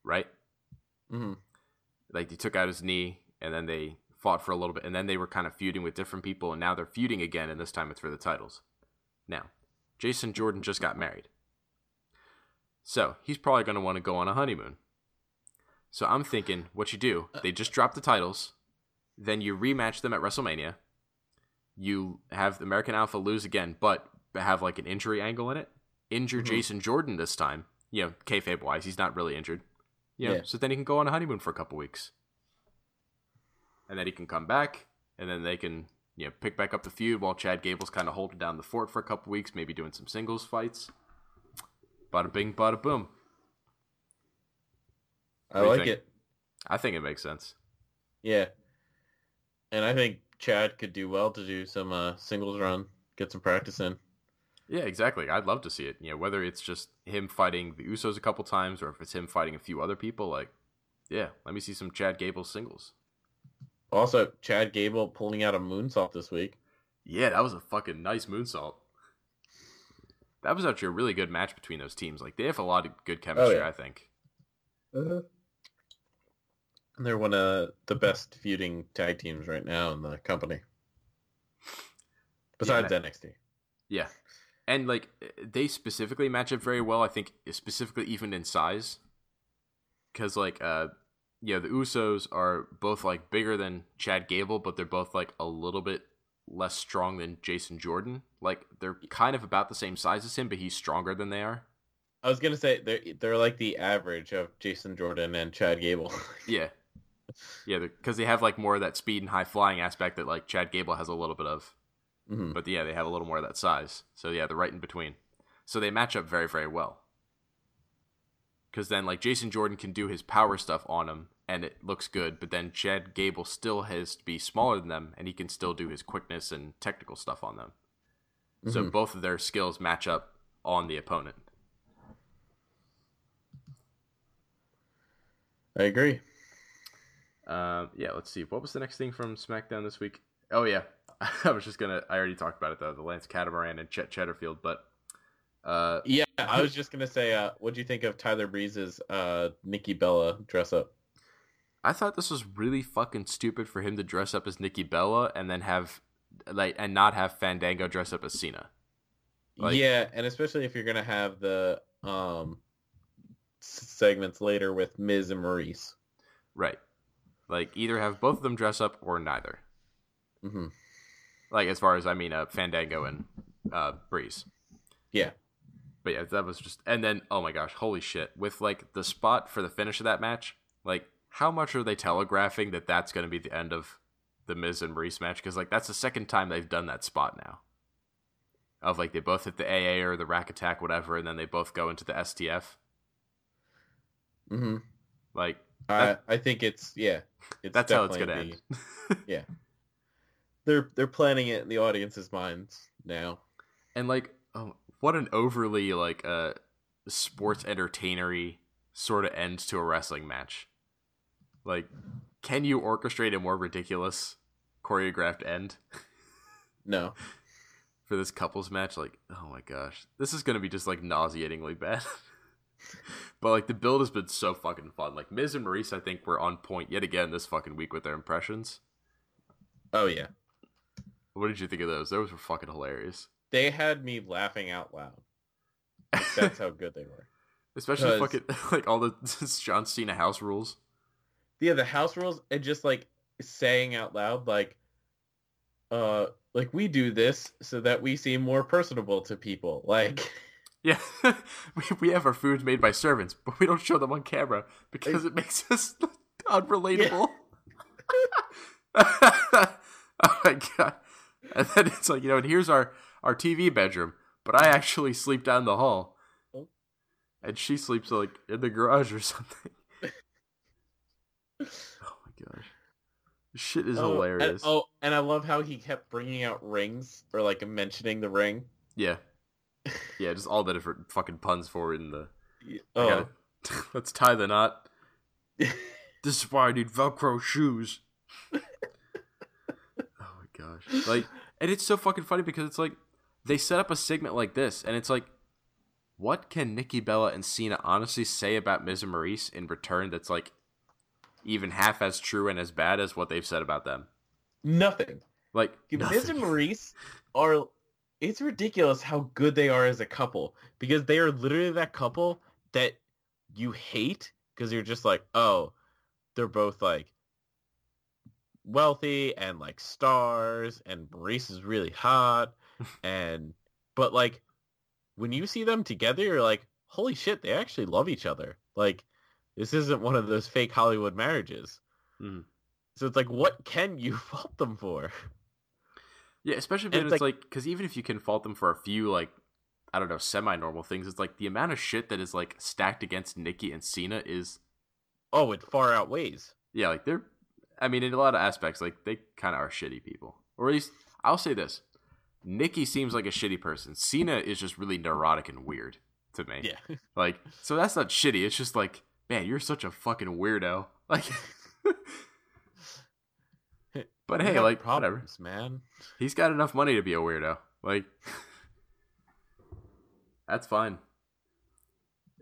Right. hmm like they took out his knee and then they fought for a little bit and then they were kind of feuding with different people and now they're feuding again and this time it's for the titles now jason jordan just got married so he's probably going to want to go on a honeymoon so i'm thinking what you do they just drop the titles then you rematch them at wrestlemania you have american alpha lose again but have like an injury angle in it injure Mhm. jason jordan this time you know kayfabe wise he's not really injured you know, Yeah. so then he can go on a honeymoon for a couple weeks. And then he can come back, and then they can, you know, pick back up the feud while Chad Gable's kind of holding down the fort for a couple weeks, maybe doing some singles fights. Bada bing, bada boom. I like think? it. I think it makes sense. Yeah. And I think Chad could do well to do some uh, singles run, get some practice in. Yeah, exactly. I'd love to see it. You know, whether it's just him fighting the Usos a couple times or if it's him fighting a few other people, like, yeah, let me see some Chad Gable singles. Also, Chad Gable pulling out a moonsault this week. Yeah, that was a fucking nice moonsault. That was actually a really good match between those teams. Like they have a lot of good chemistry, yeah. I think. Uh-huh. They're one of the best feuding tag teams right now in the company. Besides Yeah, NXT. Yeah. And like they specifically match up very well, I think specifically even in size. Cuz like uh yeah, the Usos are both like bigger than Chad Gable, but they're both like a little bit less strong than Jason Jordan. Like they're kind of about the same size as him, but he's stronger than they are. I was gonna say they're they're like the average of Jason Jordan and Chad Gable. *laughs* Yeah. Yeah, because they have like more of that speed and high flying aspect that like Chad Gable has a little bit of. Mhm. But yeah, they have a little more of that size. So yeah, they're right in between. So they match up very, very well. Because then like Jason Jordan can do his power stuff on him and it looks good, but then Chad Gable still has to be smaller than them and he can still do his quickness and technical stuff on them. So Mhm. both of their skills match up on the opponent. I agree. Um, yeah, let's see. What was the next thing from SmackDown this week? Oh yeah, *laughs* I was just gonna. I already talked about it though. The Lance Catamaran and Chet Cheddarfield, but uh, Yeah, I was just gonna say, uh, what do you think of Tyler Breeze's uh, Nikki Bella dress up? I thought this was really fucking stupid for him to dress up as Nikki Bella and then have like and not have Fandango dress up as Cena. Like- yeah, and especially if you're gonna have the um segments later with Miz and Maryse. Right. Like either have both of them dress up or neither. hmm Like as far as I mean, uh, Fandango and uh, Breeze. Yeah. But yeah, that was just and then oh my gosh, holy shit! With like the spot for the finish of that match, like how much are they telegraphing that that's going to be the end of the Miz and Maryse match? Because like that's the second time they've done that spot now. Of like they both hit the AA or the rack attack, whatever, and then they both go into the STF. Mm-hmm. Like I I think it's yeah. It's that's how it's gonna the- end. *laughs* Yeah. They're they're planning it in the audience's minds now. and like oh, what an overly like uh sports entertainery sort of end to a wrestling match like can you orchestrate a more ridiculous choreographed end No. *laughs* for this couples match like oh my gosh this is gonna be just like nauseatingly bad *laughs* but like the build has been so fucking fun like miz and maryse i think were on point yet again this fucking week with their impressions Oh yeah. what did you think of those those were fucking hilarious They had me laughing out loud. Like, that's how good they were. *laughs* especially fucking *laughs* like all the *laughs* john cena house rules Yeah, the house rules and just like saying out loud like uh like we do this so that we seem more personable to people. Like Yeah, *laughs* we, we have our foods made by servants, but we don't show them on camera because it makes *laughs* us unrelatable. *laughs* oh my god! And then it's like you know, and here's our our TV bedroom, but I actually sleep down the hall, Oh. and she sleeps like in the garage or something. oh my gosh, This shit is oh, and- hilarious. oh, and I love how he kept bringing out rings or like mentioning the ring. Yeah, yeah, just all the different fucking puns for it in the. Oh, gotta- *laughs* let's tie the knot. *laughs* This is why I need Velcro shoes. oh my gosh. Like and it's so fucking funny because it's like they set up a segment like this and it's like what can Nikki Bella and Cena honestly say about Miz and Maryse in return that's like even half as true and as bad as what they've said about them? nothing. Like Miz nothing. and Maryse are it's ridiculous how good they are as a couple because they are literally that couple that you hate because you're just like, oh, they're both like wealthy and like stars and Maryse is really hot *laughs* and but like when you see them together you're like, holy shit, they actually love each other. Like this isn't one of those fake Hollywood marriages. Mhm. So it's like what can you *laughs* fault them for? Yeah, especially when it's it's like because even if you can fault them for a few like I don't know semi-normal things, it's like the amount of shit that is like stacked against Nikki and Cena is Oh, it far outweighs. yeah like they're I mean, in a lot of aspects, like they kind of are shitty people, or at least I'll say this: Nikki seems like a shitty person. Cena is just really neurotic and weird to me. Yeah. *laughs* Like, so that's not shitty. It's just like, man, you're such a fucking weirdo. Like, *laughs* but hey, like, whatever. man. He's got enough money to be a weirdo. Like, *laughs* that's fine.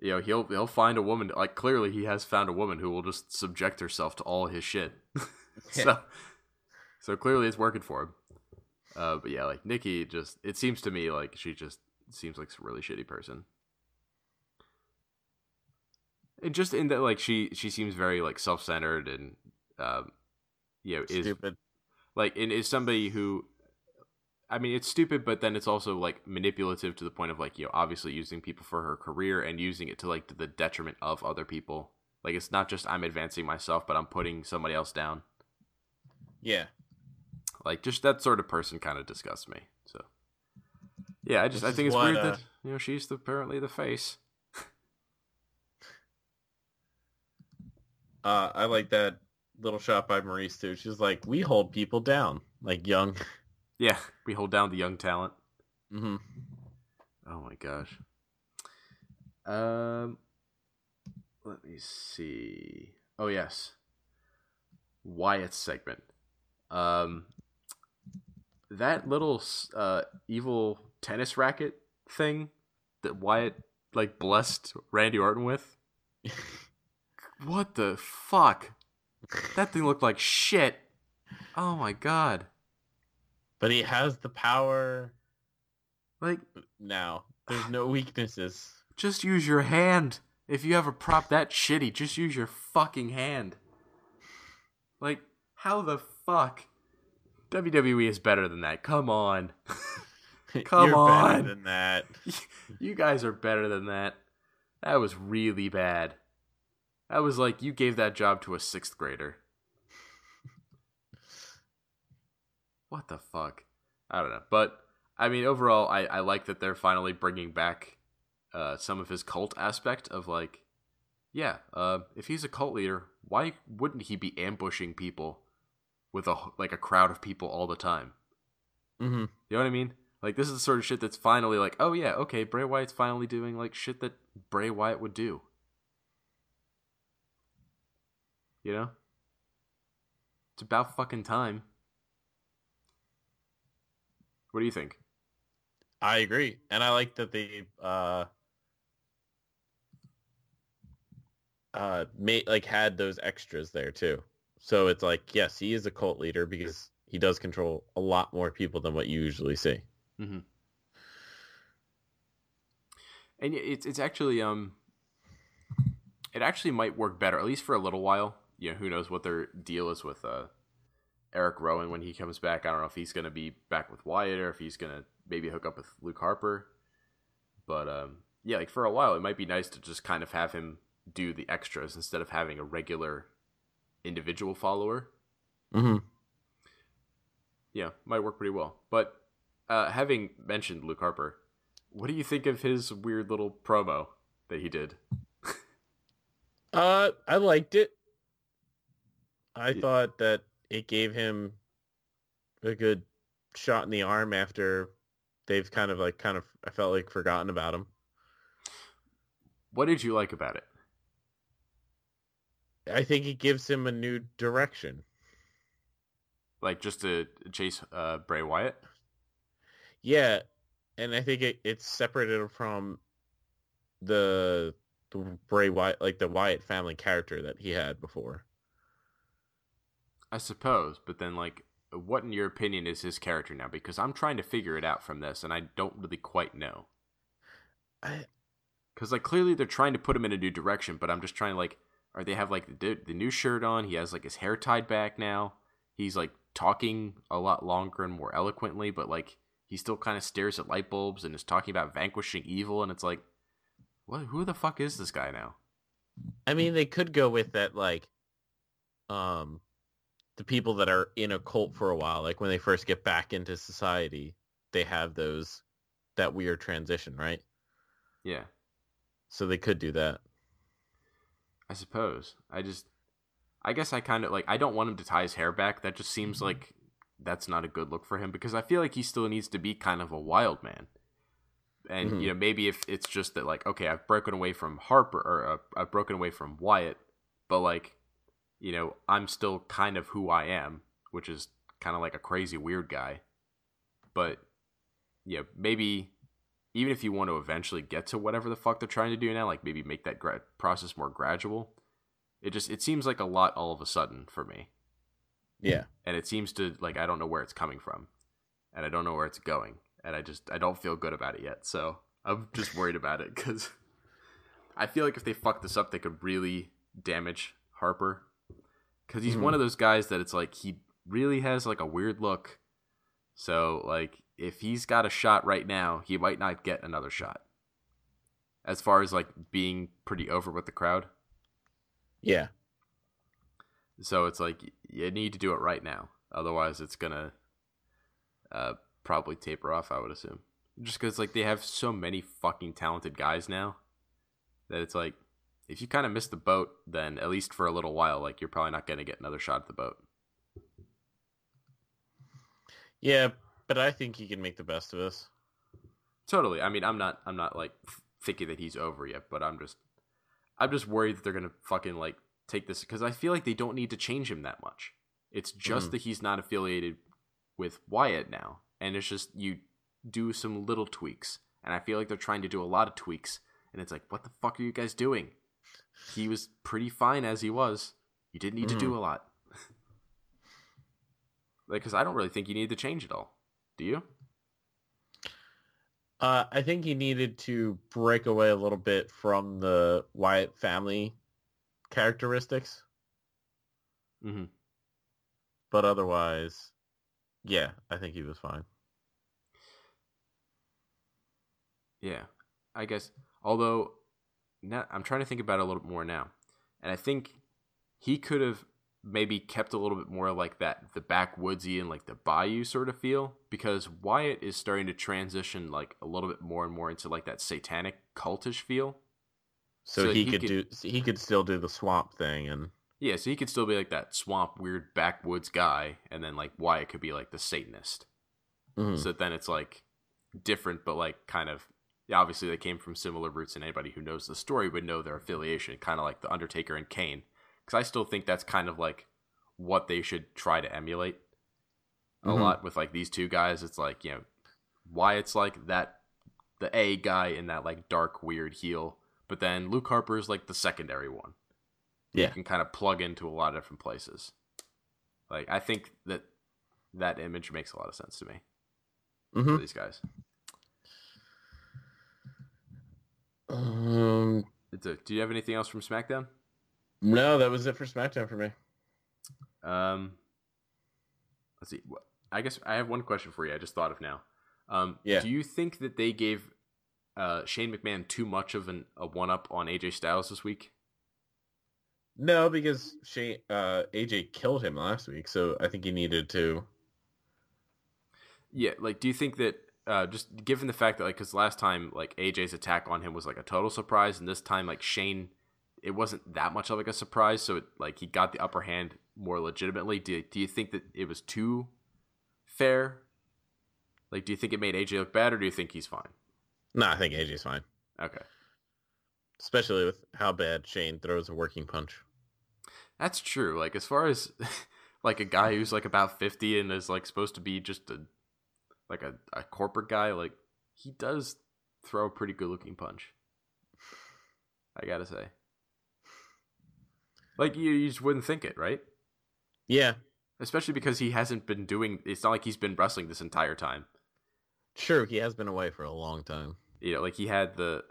You know, he'll he'll find a woman. Like, clearly, he has found a woman who will just subject herself to all his shit. *laughs* so, so clearly, it's working for him. Uh, but yeah, like Nikki, just it seems to me like she just seems like a really shitty person. And just in that, like she she seems very like self centered and, um, you know, is Stupid. Like and is somebody who i mean it's stupid but then it's also like manipulative to the point of like you know obviously using people for her career and using it to like to the detriment of other people. Like it's not just i'm advancing myself but i'm putting somebody else down. Yeah. like just that sort of person kind of disgusts me so. Yeah i just i think it's what, weird uh, that you know she's the, apparently the face. *laughs* Uh, I like that little shot by Maryse too. She's like, "We hold people down, like young." yeah we hold down the young talent hmm Oh my gosh. Um, let me see. Oh yes, Wyatt's segment. Um, that little uh evil tennis racket thing that Wyatt like blessed Randy Orton with. *laughs* What the fuck? That thing looked like shit. Oh my god. But he has the power Like now. There's no weaknesses. Just use your hand. If you have a prop that shitty, just use your fucking hand. Like, how the fuck? WWE is better than that. Come on. *laughs* Come You're on. better than that. *laughs* you guys are better than that. That was really bad. That was like you gave that job to a sixth grader. What the fuck? I don't know. But, I mean, overall, I, I like that they're finally bringing back uh, some of his cult aspect of like, yeah, uh, if he's a cult leader, why wouldn't he be ambushing people with a like a crowd of people all the time? hmm You know what I mean? Like this is the sort of shit that's finally like, oh yeah, okay, Bray Wyatt's finally doing like shit that Bray Wyatt would do. You know? It's about fucking time. What do you think? I agree, and I like that they uh uh made like had those extras there too. So it's like, yes, he is a cult leader because he does control a lot more people than what you usually see. Mm-hmm. And it's it's actually um, it actually might work better at least for a little while. You know, who knows what their deal is with uh, Eric Rowan when he comes back. I don't know if he's gonna be back with Wyatt or if he's gonna maybe hook up with Luke Harper. But um, yeah, like for a while, it might be nice to just kind of have him do the extras instead of having a regular individual follower Mm-hmm. yeah, might work pretty well. But uh, having mentioned Luke Harper, what do you think of his weird little promo that he did? *laughs* Uh, I liked it. I thought that it gave him a good shot in the arm after they've kind of like kind of I felt like forgotten about him. What did you like about it? I think it gives him a new direction. Like just to chase uh, Bray Wyatt? Yeah, and I think it, it's separated from the, the Bray Wyatt, like the Wyatt family character that he had before. I suppose, but then like, what in your opinion is his character now? Because I'm trying to figure it out from this, and I don't really quite know. I, Because like clearly they're trying to put him in a new direction, but I'm just trying to like, are they have like the the new shirt on? He has like his hair tied back now. He's like talking a lot longer and more eloquently, but like he still kind of stares at light bulbs and is talking about vanquishing evil, and it's like, what? Who the fuck is this guy now? I mean, they could go with that, like, um, the people that are in a cult for a while, like when they first get back into society, they have those that weird transition, right? Yeah, So they could do that. I suppose. I just, I guess I kind of like I don't want him to tie his hair back. That just seems like that's not a good look for him because I feel like he still needs to be kind of a wild man. And Mhm. you know, maybe if it's just that like okay, I've broken away from Harper or uh, I've broken away from Wyatt, but like you know, I'm still kind of who I am, which is kind of like a crazy weird guy. But yeah, maybe even if you want to eventually get to whatever the fuck they're trying to do now, like maybe make that gra- process more gradual. It just it seems like a lot all of a sudden for me, Yeah. and it seems to like I don't know where it's coming from, and I don't know where it's going, and I just I don't feel good about it yet. So I'm just worried about it because *laughs* I feel like if they fuck this up, they could really damage Harper because he's Mhm. one of those guys that it's like he really has like a weird look. So like if he's got a shot right now, he might not get another shot. As far as like being pretty over with the crowd. Yeah. So it's like you need to do it right now. Otherwise it's gonna uh, probably taper off, I would assume. Just because like they have so many fucking talented guys now that it's like if you kind of miss the boat, then at least for a little while, like you're probably not gonna get another shot at the boat. Yeah, but I think he can make the best of this. Totally. I mean, I'm not. I'm not like thinking that he's over yet, but I'm just. I'm just worried that they're gonna fucking like take this because I feel like they don't need to change him that much. It's just Mhm. that he's not affiliated with Wyatt now, and it's just you do some little tweaks, and I feel like they're trying to do a lot of tweaks, and it's like, what the fuck are you guys doing? He was pretty fine as he was. You didn't need to do a lot. *laughs* like, because I don't really think you need to change it all. Do you? Uh, I think he needed to break away a little bit from the Wyatt family characteristics, Mm-hmm. but otherwise, yeah, I think he was fine. Yeah, I guess. Although, now I'm trying to think about it a little bit more now, and I think he could have maybe kept a little bit more like that, the backwoodsy and like the bayou sort of feel, because Wyatt is starting to transition like a little bit more and more into like that satanic cultish feel. So, So he, he could, could- do he could still do the swamp thing and Yeah, so he could still be like that swamp weird backwoods guy, and then like Wyatt could be like the Satanist. Mhm. So then it's like different, but like kind of yeah. Obviously, they came from similar roots, and anybody who knows the story would know their affiliation, kind of like the Undertaker and Kane. Because I still think that's kind of like what they should try to emulate a Mhm. lot with like these two guys. It's like you know why it's like that the A guy in that like dark weird heel, but then Luke Harper is like the secondary one. Yeah. you can kind of plug into a lot of different places. Like I think that that image makes a lot of sense to me for Mhm. these guys. Um, It's a- do you have anything else from SmackDown? no, that was it for SmackDown for me. Um, let's see. I guess I have one question for you. I just thought of now. Um, Yeah. Do you think that they gave uh, Shane McMahon too much of an, a one up on AJ Styles this week? No, because Shane uh, AJ killed him last week, so I think he needed to. Yeah. Like, do you think that uh, just given the fact that like, because last time like AJ's attack on him was like a total surprise, and this time like Shane, it wasn't that much of like a surprise. So it, like he got the upper hand more legitimately. Do Do you think that it was too fair? Like, do you think it made AJ look bad, or do you think he's fine? No, I think AJ's fine, Okay. especially with how bad Shane throws a working punch. That's true. Like as far as *laughs* like a guy who's like about fifty and is like supposed to be just a like a, a corporate guy, like he does throw a pretty good looking punch. I gotta say. Like you, you just wouldn't think it, right? Yeah, Especially because he hasn't been doing it's not like he's been wrestling this entire time. true. He has been away for a long time. You know, like he had the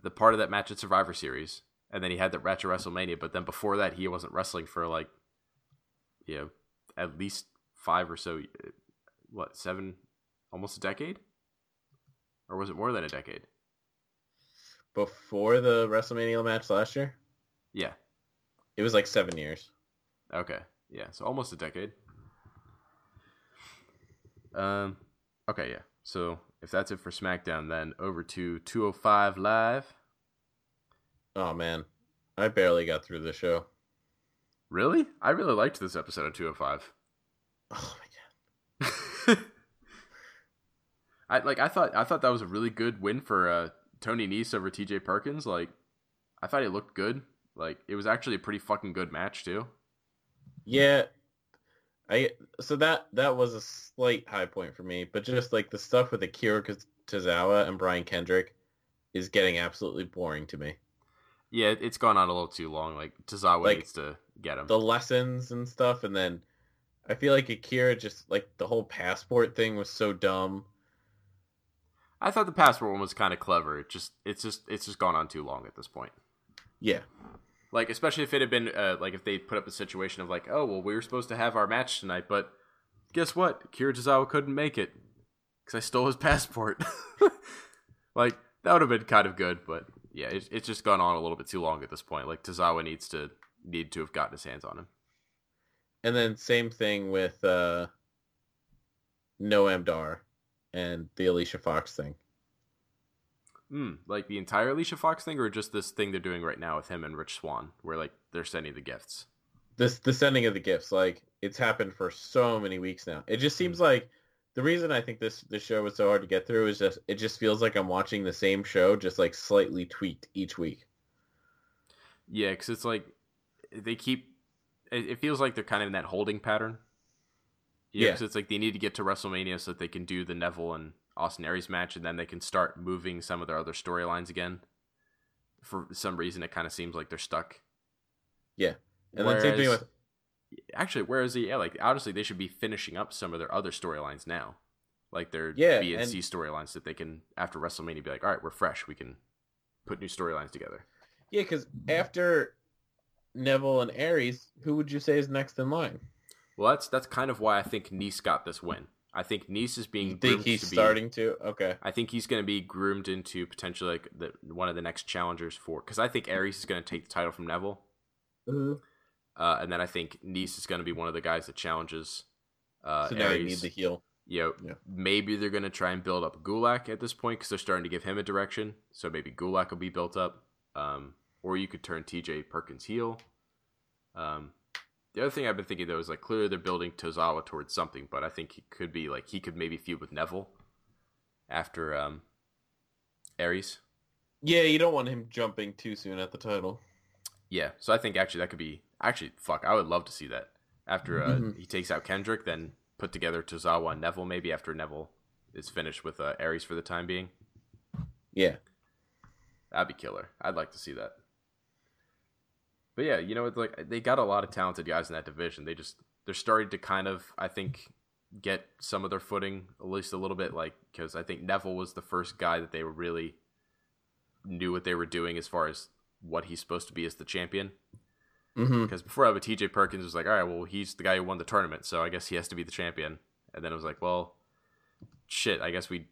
the part of that match at Survivor Series, and then he had the match at WrestleMania, but then before that he wasn't wrestling for like you know, at least five or so what, seven almost a decade? Or was it more than a decade? Before the WrestleMania match last year, Yeah. it was like seven years. Okay. Yeah, so almost a decade. Um okay, yeah. So if that's it for SmackDown, then over to 205 Live. Oh man, I barely got through the show. Really? I really liked this episode of 205. Oh my god. I like I thought I thought that was a really good win for uh, Tony Nese over TJ Perkins. Like I thought he looked good. Like it was actually a pretty fucking good match too. Yeah. I so that that was a slight high point for me, but just like the stuff with Akira Tozawa and Brian Kendrick is getting absolutely boring to me. Yeah, it's gone on a little too long. Like Tozawa Like, needs to get him. The lessons and stuff, and then I feel like Akira just like the whole passport thing was so dumb. I thought the passport one was kind of clever. It just it's just it's just gone on too long at this point. Yeah. Like especially if it had been uh, like if they put up a situation of like, oh well, we were supposed to have our match tonight, but guess what? Kira Tozawa couldn't make it because I stole his *laughs* passport. *laughs* like that would have been kind of good, but yeah, it's it's just gone on a little bit too long at this point. Like Tozawa needs to need to have gotten his hands on him. And then same thing with uh Noam Dar and the Alicia Fox thing. Hmm, like the entire Alicia Fox thing, or just this thing they're doing right now with him and Rich Swann, where like they're sending the gifts. This the sending of the gifts, like it's happened for so many weeks now. It just seems like the reason I think this this show was so hard to get through is just it just feels like I'm watching the same show, just like slightly tweaked each week. Yeah, because it's like they keep. It, it feels like they're kind of in that holding pattern. Yeah, Yeah. 'cause it's like they need to get to WrestleMania so that they can do the Neville and Austin Aries match, and then they can start moving some of their other storylines again. For some reason, it kind of seems like they're stuck. Yeah. And then same thing with Actually, whereas yeah, like honestly, they should be finishing up some of their other storylines now, like their Yeah, B and and- C storylines that they can after WrestleMania be like, all right, we're fresh, we can put new storylines together. Yeah, because after Neville and Aries, who would you say is next in line? Well, that's that's kind of why I think Nese got this win. I think Nese is being You think he's to be- starting to? Okay. I think he's going to be groomed into potentially like the one of the next challengers for because I think Aries is going to take the title from Neville, uh, and then I think Nese is going to be one of the guys that challenges uh, so now you Aries. need the heel. you know, Yeah. maybe they're going to try and build up Gulak at this point because they're starting to give him a direction. So maybe Gulak will be built up, um, or you could turn T.J. Perkins heel. Um, the other thing I've been thinking though is like clearly they're building Tozawa towards something, but I think he could be like he could maybe feud with Neville after um, Aries. Yeah, you don't want him jumping too soon at the title. Yeah, so I think actually that could be actually fuck. I would love to see that after uh, Mhm. he takes out Kendrick, then put together Tozawa and Neville maybe after Neville is finished with uh, Aries for the time being. Yeah. That'd be killer. I'd like to see that. But yeah, you know, it's like they got a lot of talented guys in that division. They just they're starting to kind of, I think, get some of their footing at least a little bit. Like because I think Neville was the first guy that they really knew what they were doing as far as what he's supposed to be as the champion. Mm-hmm. Because before I would TJ Perkins was like, all right, well he's the guy who won the tournament, so I guess he has to be the champion. And then it was like, well, shit, I guess we,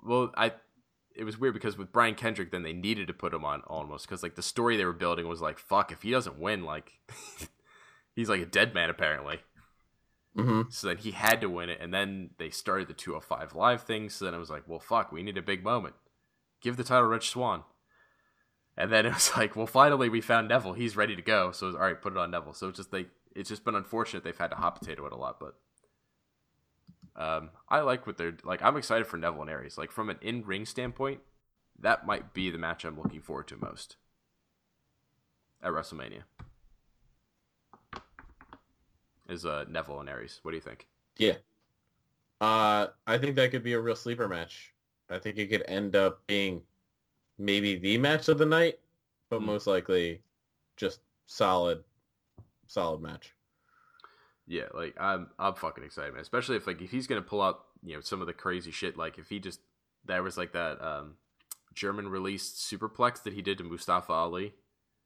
well, I, it was weird because with Brian Kendrick, then they needed to put him on almost because like the story they were building was like, fuck, if he doesn't win, like, *laughs* he's like a dead man apparently. Mm-hmm. So then he had to win it, and then they started the 205 live thing. So then it was like, well, fuck, we need a big moment. Give the title to Rich Swann. And then *laughs* it was like, well, finally we found Neville. He's ready to go. So it was, all right, put it on Neville. So it's just like it's just been unfortunate they've had to hot potato it a lot, but um, I like what they're like. I'm excited for Neville and Aries. Like from an in ring standpoint, that might be the match I'm looking forward to most at WrestleMania. Is uh Neville and Aries? What do you think? Yeah. Uh, I think that could be a real sleeper match. I think it could end up being maybe the match of the night, but Hmm. most likely just solid, solid match. Yeah, like I'm I'm fucking excited, man. Especially if like if he's gonna pull out you know some of the crazy shit. Like if he just there was like that um German released superplex that he did to Mustafa Ali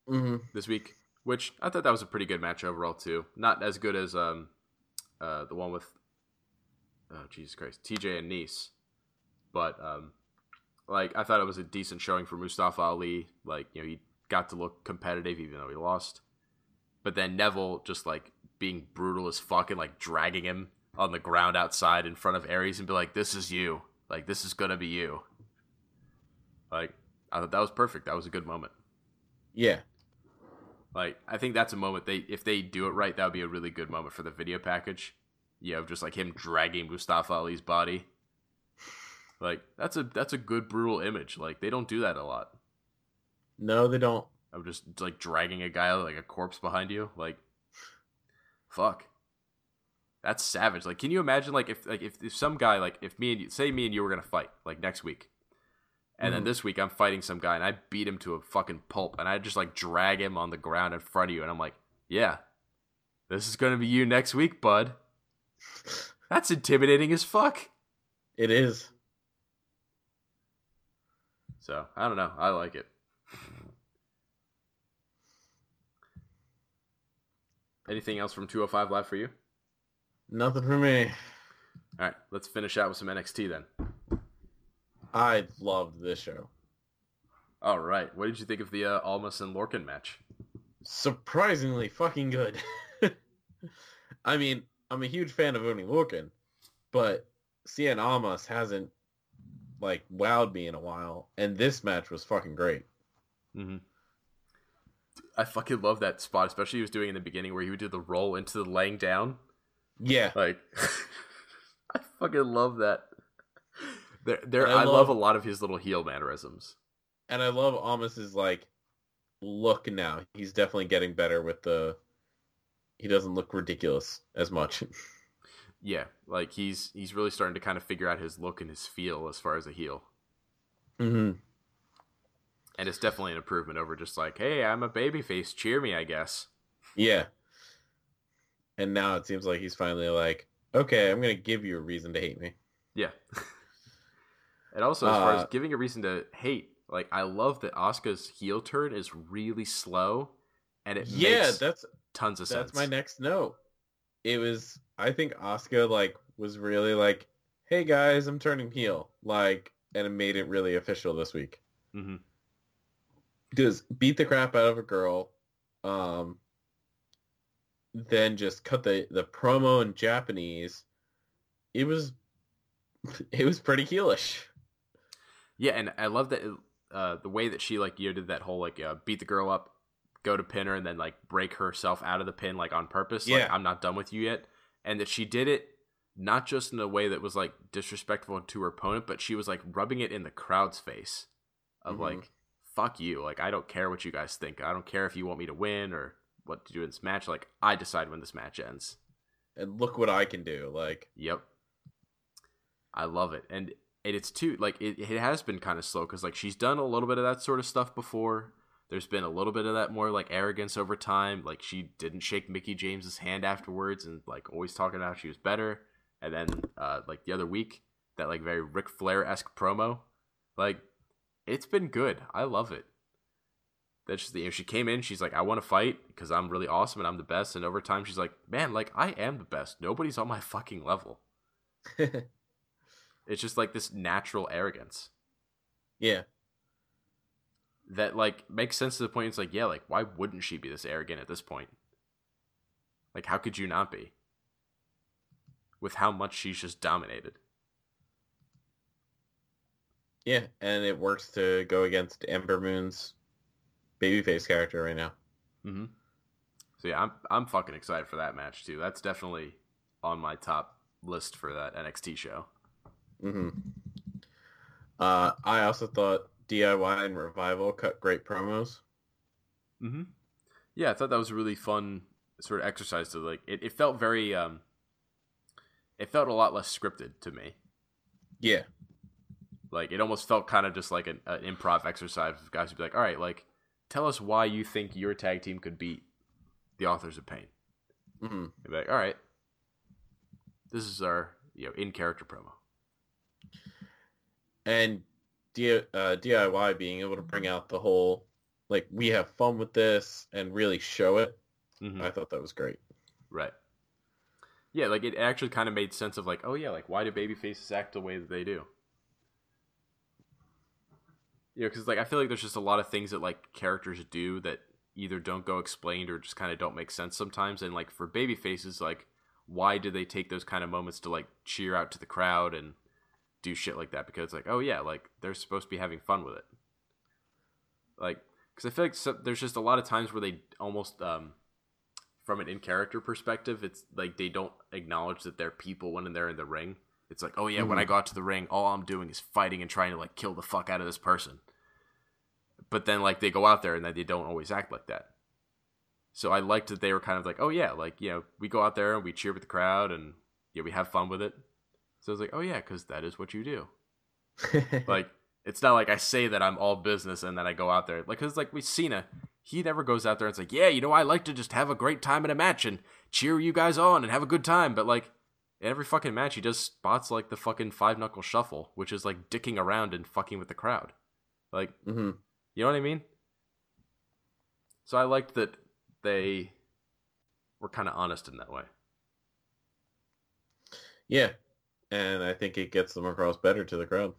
Mm-hmm. this week, which I thought that was a pretty good match overall too. Not as good as um uh the one with oh Jesus Christ TJ and Nese, but um like I thought it was a decent showing for Mustafa Ali. Like you know he got to look competitive even though he lost, but then Neville just like being brutal as fuck and like dragging him on the ground outside in front of Aries and be like, "This is you. Like this is gonna be you." Like I thought that was perfect. That was a good moment. Yeah. Like I think that's a moment they if they do it right, that would be a really good moment for the video package. You know, just like him dragging Mustafa Ali's body. Like that's a that's a good brutal image. Like they don't do that a lot. No, they don't. Of just like dragging a guy like a corpse behind you. Like fuck. That's savage. Like can you imagine like if like if, if some guy like if me and you say me and you were gonna fight like next week. And then Mhm. this week I'm fighting some guy and I beat him to a fucking pulp and I just like drag him on the ground in front of you and I'm like, yeah, this is gonna be you next week, bud. That's intimidating as fuck. It is. So I don't know. I like it. Anything else from 205 Live for you? Nothing for me. All right, let's finish out with some NXT then. I loved this show. All right, what did you think of the uh, Almas and Lorcan match? Surprisingly fucking good. *laughs* I mean, I'm a huge fan of Oni Lorcan, but Cien Almas hasn't like wowed me in a while, and this match was fucking great. Mm-hmm. I fucking love that spot, especially he was doing in the beginning where he would do the roll into the laying down. Yeah, Like, *laughs* I fucking love that. There, there. I I, love, love- a lot of his little heel mannerisms. and I love Almas's like look now. He's definitely getting better with the. He doesn't look ridiculous as much. *laughs* Yeah, like he's he's really starting to kind of figure out his look and his feel as far as a heel, hmm and it's definitely an improvement over just like, hey, I'm a babyface, cheer me, I guess. Yeah. And now it seems like he's finally like, okay, I'm gonna give you a reason to hate me. Yeah. *laughs* and also, as far as Uh, giving a reason to hate, like I love that Asuka's heel turn is really slow, and it yeah, makes that's tons of that's sense. my next note. It was I think Asuka like was really like, hey guys, I'm turning heel, like, and it made it really official this week. hmm Because beat the crap out of a girl, um, then just cut the the promo in Japanese. It was, *laughs* it was pretty heelish. Yeah, and I love that uh, the way that she like you know, did that whole like uh, beat the girl up, go to pin her, and then like break herself out of the pin like on purpose. Like Yeah. I'm not done with you yet, and that she did it not just in a way that was like disrespectful to her opponent, but she was like rubbing it in the crowd's face of Mhm. like fuck you, like I don't care what you guys think, I don't care if you want me to win or what to do in this match. Like I decide when this match ends. And look what I can do. Like, Yep. I love it. And and it's too like it, it has been kind of slow because like she's done a little bit of that sort of stuff before. There's been a little bit of that more like arrogance over time. Like she didn't shake Mickie James's hand afterwards and like always talking about how she was better. And then uh like the other week, that like very Ric Flair esque promo. Like it's been good. I love it. That's just the you know, she came in, she's like, I want to fight because I'm really awesome and I'm the best. And over time she's like, Man, like I am the best. Nobody's on my fucking level. *laughs* It's just like this natural arrogance yeah, that like makes sense to the point. It's like, yeah, like why wouldn't she be this arrogant at this point? Like, how could you not be? With how much she's just dominated. Yeah, and it works to go against Ember Moon's babyface character right now. Mm-hmm. So yeah, I'm I'm fucking excited for that match too. That's definitely on my top list for that NXT show. Mm-hmm. Uh, I also thought DIY and Revival cut great promos. Mm-hmm. Yeah, I thought that was a really fun sort of exercise to like. It, it felt very um. It felt a lot less scripted to me. Yeah, Like it almost felt kind of just like an, an improv exercise. Of guys would be like, "All right, like tell us why you think your tag team could beat the Authors of Pain." Mm-hmm. They'd be like, "All right, this is our you know in character promo." and D- uh, DIY being able to bring out the whole like we have fun with this and really show it. Mhm. I thought that was great. Right. Yeah, like it actually kind of made sense of like, oh yeah, like why do baby faces act the way that they do? You know, because like I feel like there's just a lot of things that like characters do that either don't go explained or just kind of don't make sense sometimes. And like for baby faces, like why do they take those kind of moments to like cheer out to the crowd and do shit like that? Because like, oh yeah, like they're supposed to be having fun with it. Like, because I feel like there's just a lot of times where they almost, um, from an in character perspective, it's like they don't acknowledge that they're people when they're in the ring. It's like, oh yeah, when I mm-hmm. got to the ring, all I'm doing is fighting and trying to like kill the fuck out of this person. But then like they go out there and then they don't always act like that. So I liked that they were kind of like, oh yeah, like you know, we go out there and we cheer with the crowd and yeah, we have fun with it. So I was like, oh yeah, because that is what you do. *laughs* Like it's not like I say that I'm all business and then I go out there like because like with Cena, he never goes out there and it's like, yeah, you know, I like to just have a great time in a match and cheer you guys on and have a good time. But like in every fucking match, he does spots like the fucking five knuckle shuffle, which is like dicking around and fucking with the crowd. Like hmm you know what I mean? So I liked that they were kind of honest in that way. Yeah, and I think it gets them across better to the crowd.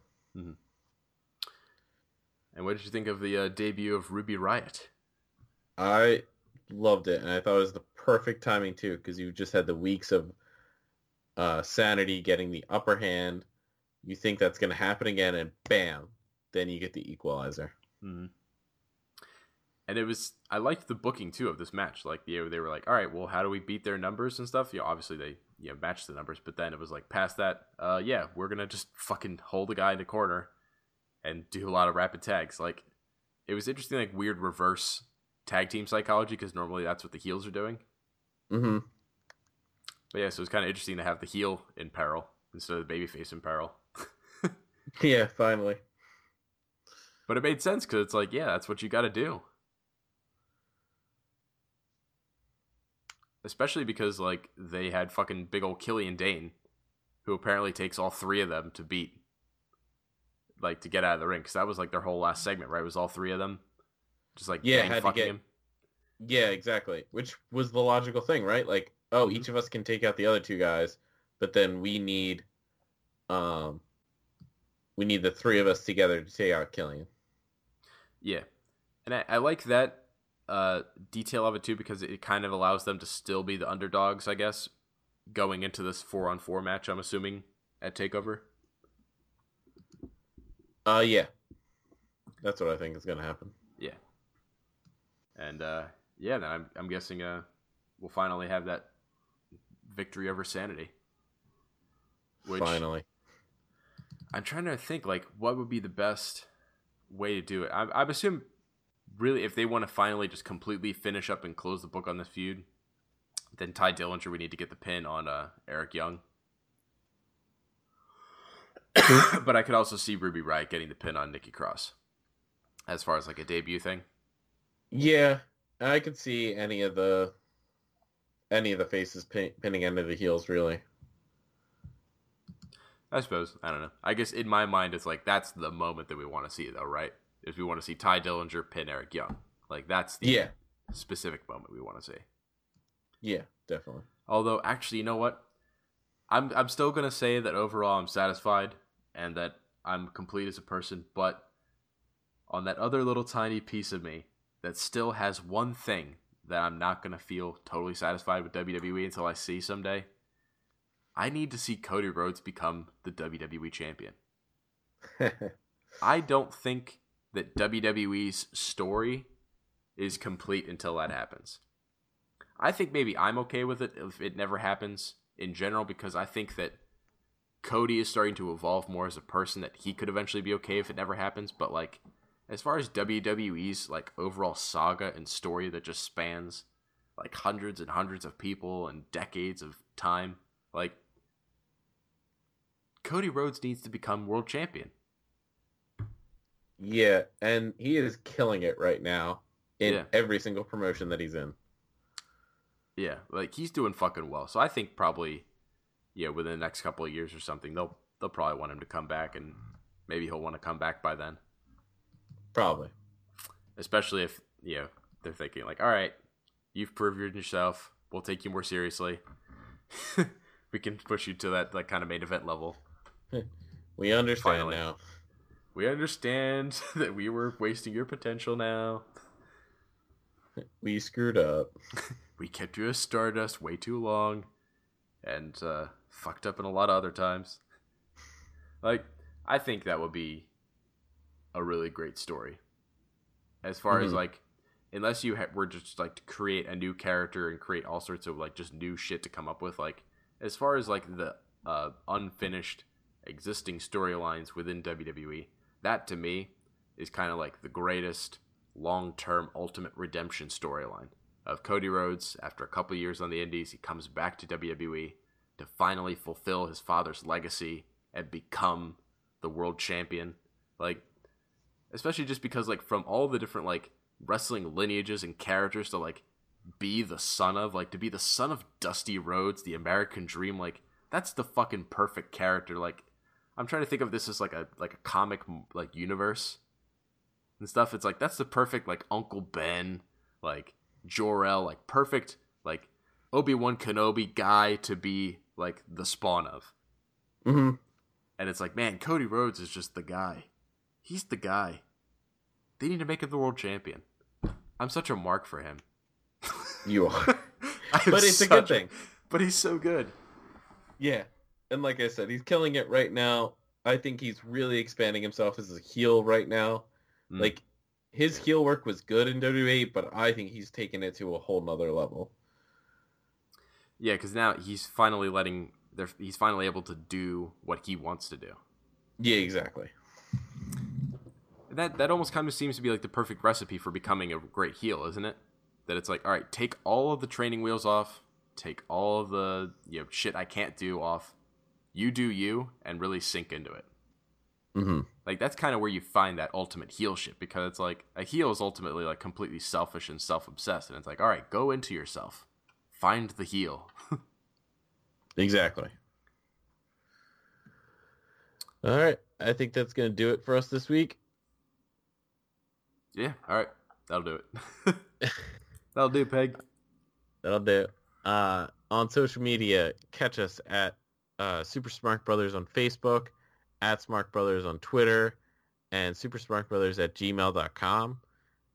And what did you think of the uh, debut of Ruby Riott? I loved it, and I thought it was the perfect timing too, because you just had the weeks of uh, Sanity getting the upper hand. You think that's going to happen again, and bam, then you get the equalizer. Mm-hmm. And it was I liked the booking too of this match. Like you know, they were like, all right, well, how do we beat their numbers and stuff? Yeah, obviously they you know matched the numbers, but then it was like past that, uh, yeah, we're gonna just fucking hold the guy in the corner and do a lot of rapid tags. Like it was interesting, like weird reverse tag team psychology because normally that's what the heels are doing. hmm But yeah, so it's kind of interesting to have the heel in peril instead of the babyface in peril. *laughs* Yeah, finally. But it made sense because it's like, yeah, that's what you got to do. Especially because like they had fucking big old Killian Dane, who apparently takes all three of them to beat, like to get out of the ring. Because that was like their whole last segment, right? It was all three of them, just like Yeah, had to get- him. Yeah, exactly. Which was the logical thing, right? Like, oh, Mhm. each of us can take out the other two guys, but then we need, um, we need the three of us together to take out Killian. Yeah, and I, I like that uh, detail of it too because it kind of allows them to still be the underdogs, I guess, going into this four on four match. I'm assuming at Takeover. Uh, yeah, that's what I think is gonna happen. Yeah. And uh, yeah, then I'm I'm guessing uh, we'll finally have that victory over Sanity. Which Finally, I'm trying to think like what would be the best way to do it. I, I assume really if they want to finally just completely finish up and close the book on this feud, then Tye Dillinger we need to get the pin on uh, Eric Young. *coughs* but I could also see Ruby Riott getting the pin on Nikki Cross, as far as like a debut thing. yeah, I could see any of the any of the faces pin, pinning any of the heels. Really, I suppose. I don't know. I guess in my mind, it's like that's the moment that we want to see, though, right? If we want to see Tye Dillinger pin Eric Young, like that's the yeah, specific moment we want to see. yeah, definitely. Although, actually, you know what? I'm I'm still gonna say that overall I'm satisfied and that I'm complete as a person, but on that other little tiny piece of me that still has one thing that I'm not gonna feel totally satisfied with WWE until I see someday. I need to see Cody Rhodes become the WWE champion. *laughs* I don't think that WWE's story is complete until that happens. I think maybe I'm okay with it if it never happens in general because I think that Cody is starting to evolve more as a person that he could eventually be okay if it never happens, but like as far as WWE's like overall saga and story that just spans like hundreds and hundreds of people and decades of time, like Cody Rhodes needs to become world champion. yeah, and he is killing it right now in Yeah. every single promotion that he's in. Yeah, like he's doing fucking well. So I think probably, yeah, within the next couple of years or something, they'll they'll probably want him to come back, and maybe he'll want to come back by then. Probably. Especially if you know they're thinking like, all right, you've proved yourself. We'll take you more seriously. *laughs* we can push you to that like kind of main event level. *laughs* We understand Finally. now. We understand *laughs* that we were wasting your potential now. We screwed up. We kept you as Stardust way too long, and uh, fucked up in a lot of other times. Like, I think that would be a really great story. as far as Mhm. like unless you ha- were just like to create a new character and create all sorts of like just new shit to come up with like as far as like the uh, unfinished existing storylines within WWE that to me is kind of like the greatest long-term ultimate redemption storyline of Cody Rhodes after a couple years on the indies he comes back to WWE to finally fulfill his father's legacy and become the world champion like especially just because like from all the different like wrestling lineages and characters to like be the son of like to be the son of Dusty Rhodes, the American Dream, like that's the fucking perfect character. Like I'm trying to think of this as like a like a comic like universe and stuff. It's like that's the perfect like Uncle Ben, like Jor-El, like perfect like Obi Wan Kenobi guy to be like the spawn of. Mm-hmm. And it's like, man, Cody Rhodes is just the guy. He's the guy. They need to make him the world champion. I'm such a mark for him. You are. *laughs* But it's a good thing. But he's so good. Yeah. And like I said, he's killing it right now. I think he's really expanding himself as a heel right now. Mm. Like his heel work was good in WWE, but I think he's taken it to a whole nother level. Yeah, because now he's finally letting. they're- He's finally able to do what he wants to do. Yeah, exactly. That that almost kind of seems to be like the perfect recipe for becoming a great heel, isn't it? That it's like, all right, take all of the training wheels off, take all of the you know shit I can't do off. You do you, and really sink into it. Mm-hmm. Like that's kind of where you find that ultimate heel shit because it's like a heel is ultimately like completely selfish and self-obsessed, and it's like, all right, go into yourself, find the heel. *laughs* Exactly. All right. I think that's going to do it for us this week. Yeah, all right, that'll do it. *laughs* *laughs* that'll do, Peg. That'll do. Uh, on social media, catch us at uh, Super Smart Brothers on Facebook, at Smart Brothers on Twitter, and Super Smart Brothers at gmail.com.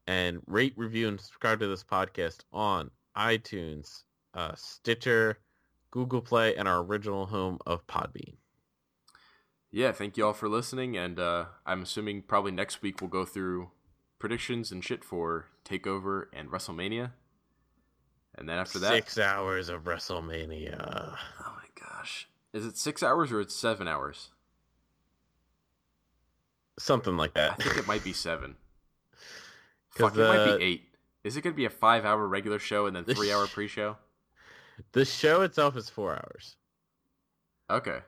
And rate, review, and subscribe to this podcast on iTunes, uh, Stitcher, Google Play, and our original home of Podbean. Yeah, thank you all for listening, and uh, I'm assuming probably next week we'll go through predictions and shit for Takeover and WrestleMania, and then after that, Six hours of WrestleMania. oh my gosh, is it six hours or it's seven hours? Something like that. I think it might be seven. *laughs* Fuck, it might be eight. Is it going to be a five-hour regular show and then three-hour sh- pre-show? the show itself is four hours. Okay,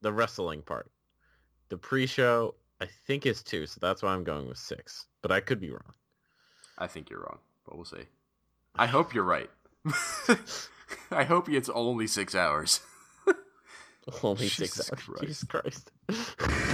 the wrestling part. The pre-show, I think, is two, so that's why I'm going with six. But I could be wrong. I think you're wrong, but we'll see. I hope you're right. *laughs* I hope it's only six hours. *laughs* Only *laughs* Jesus six hours. Christ. Jesus Christ.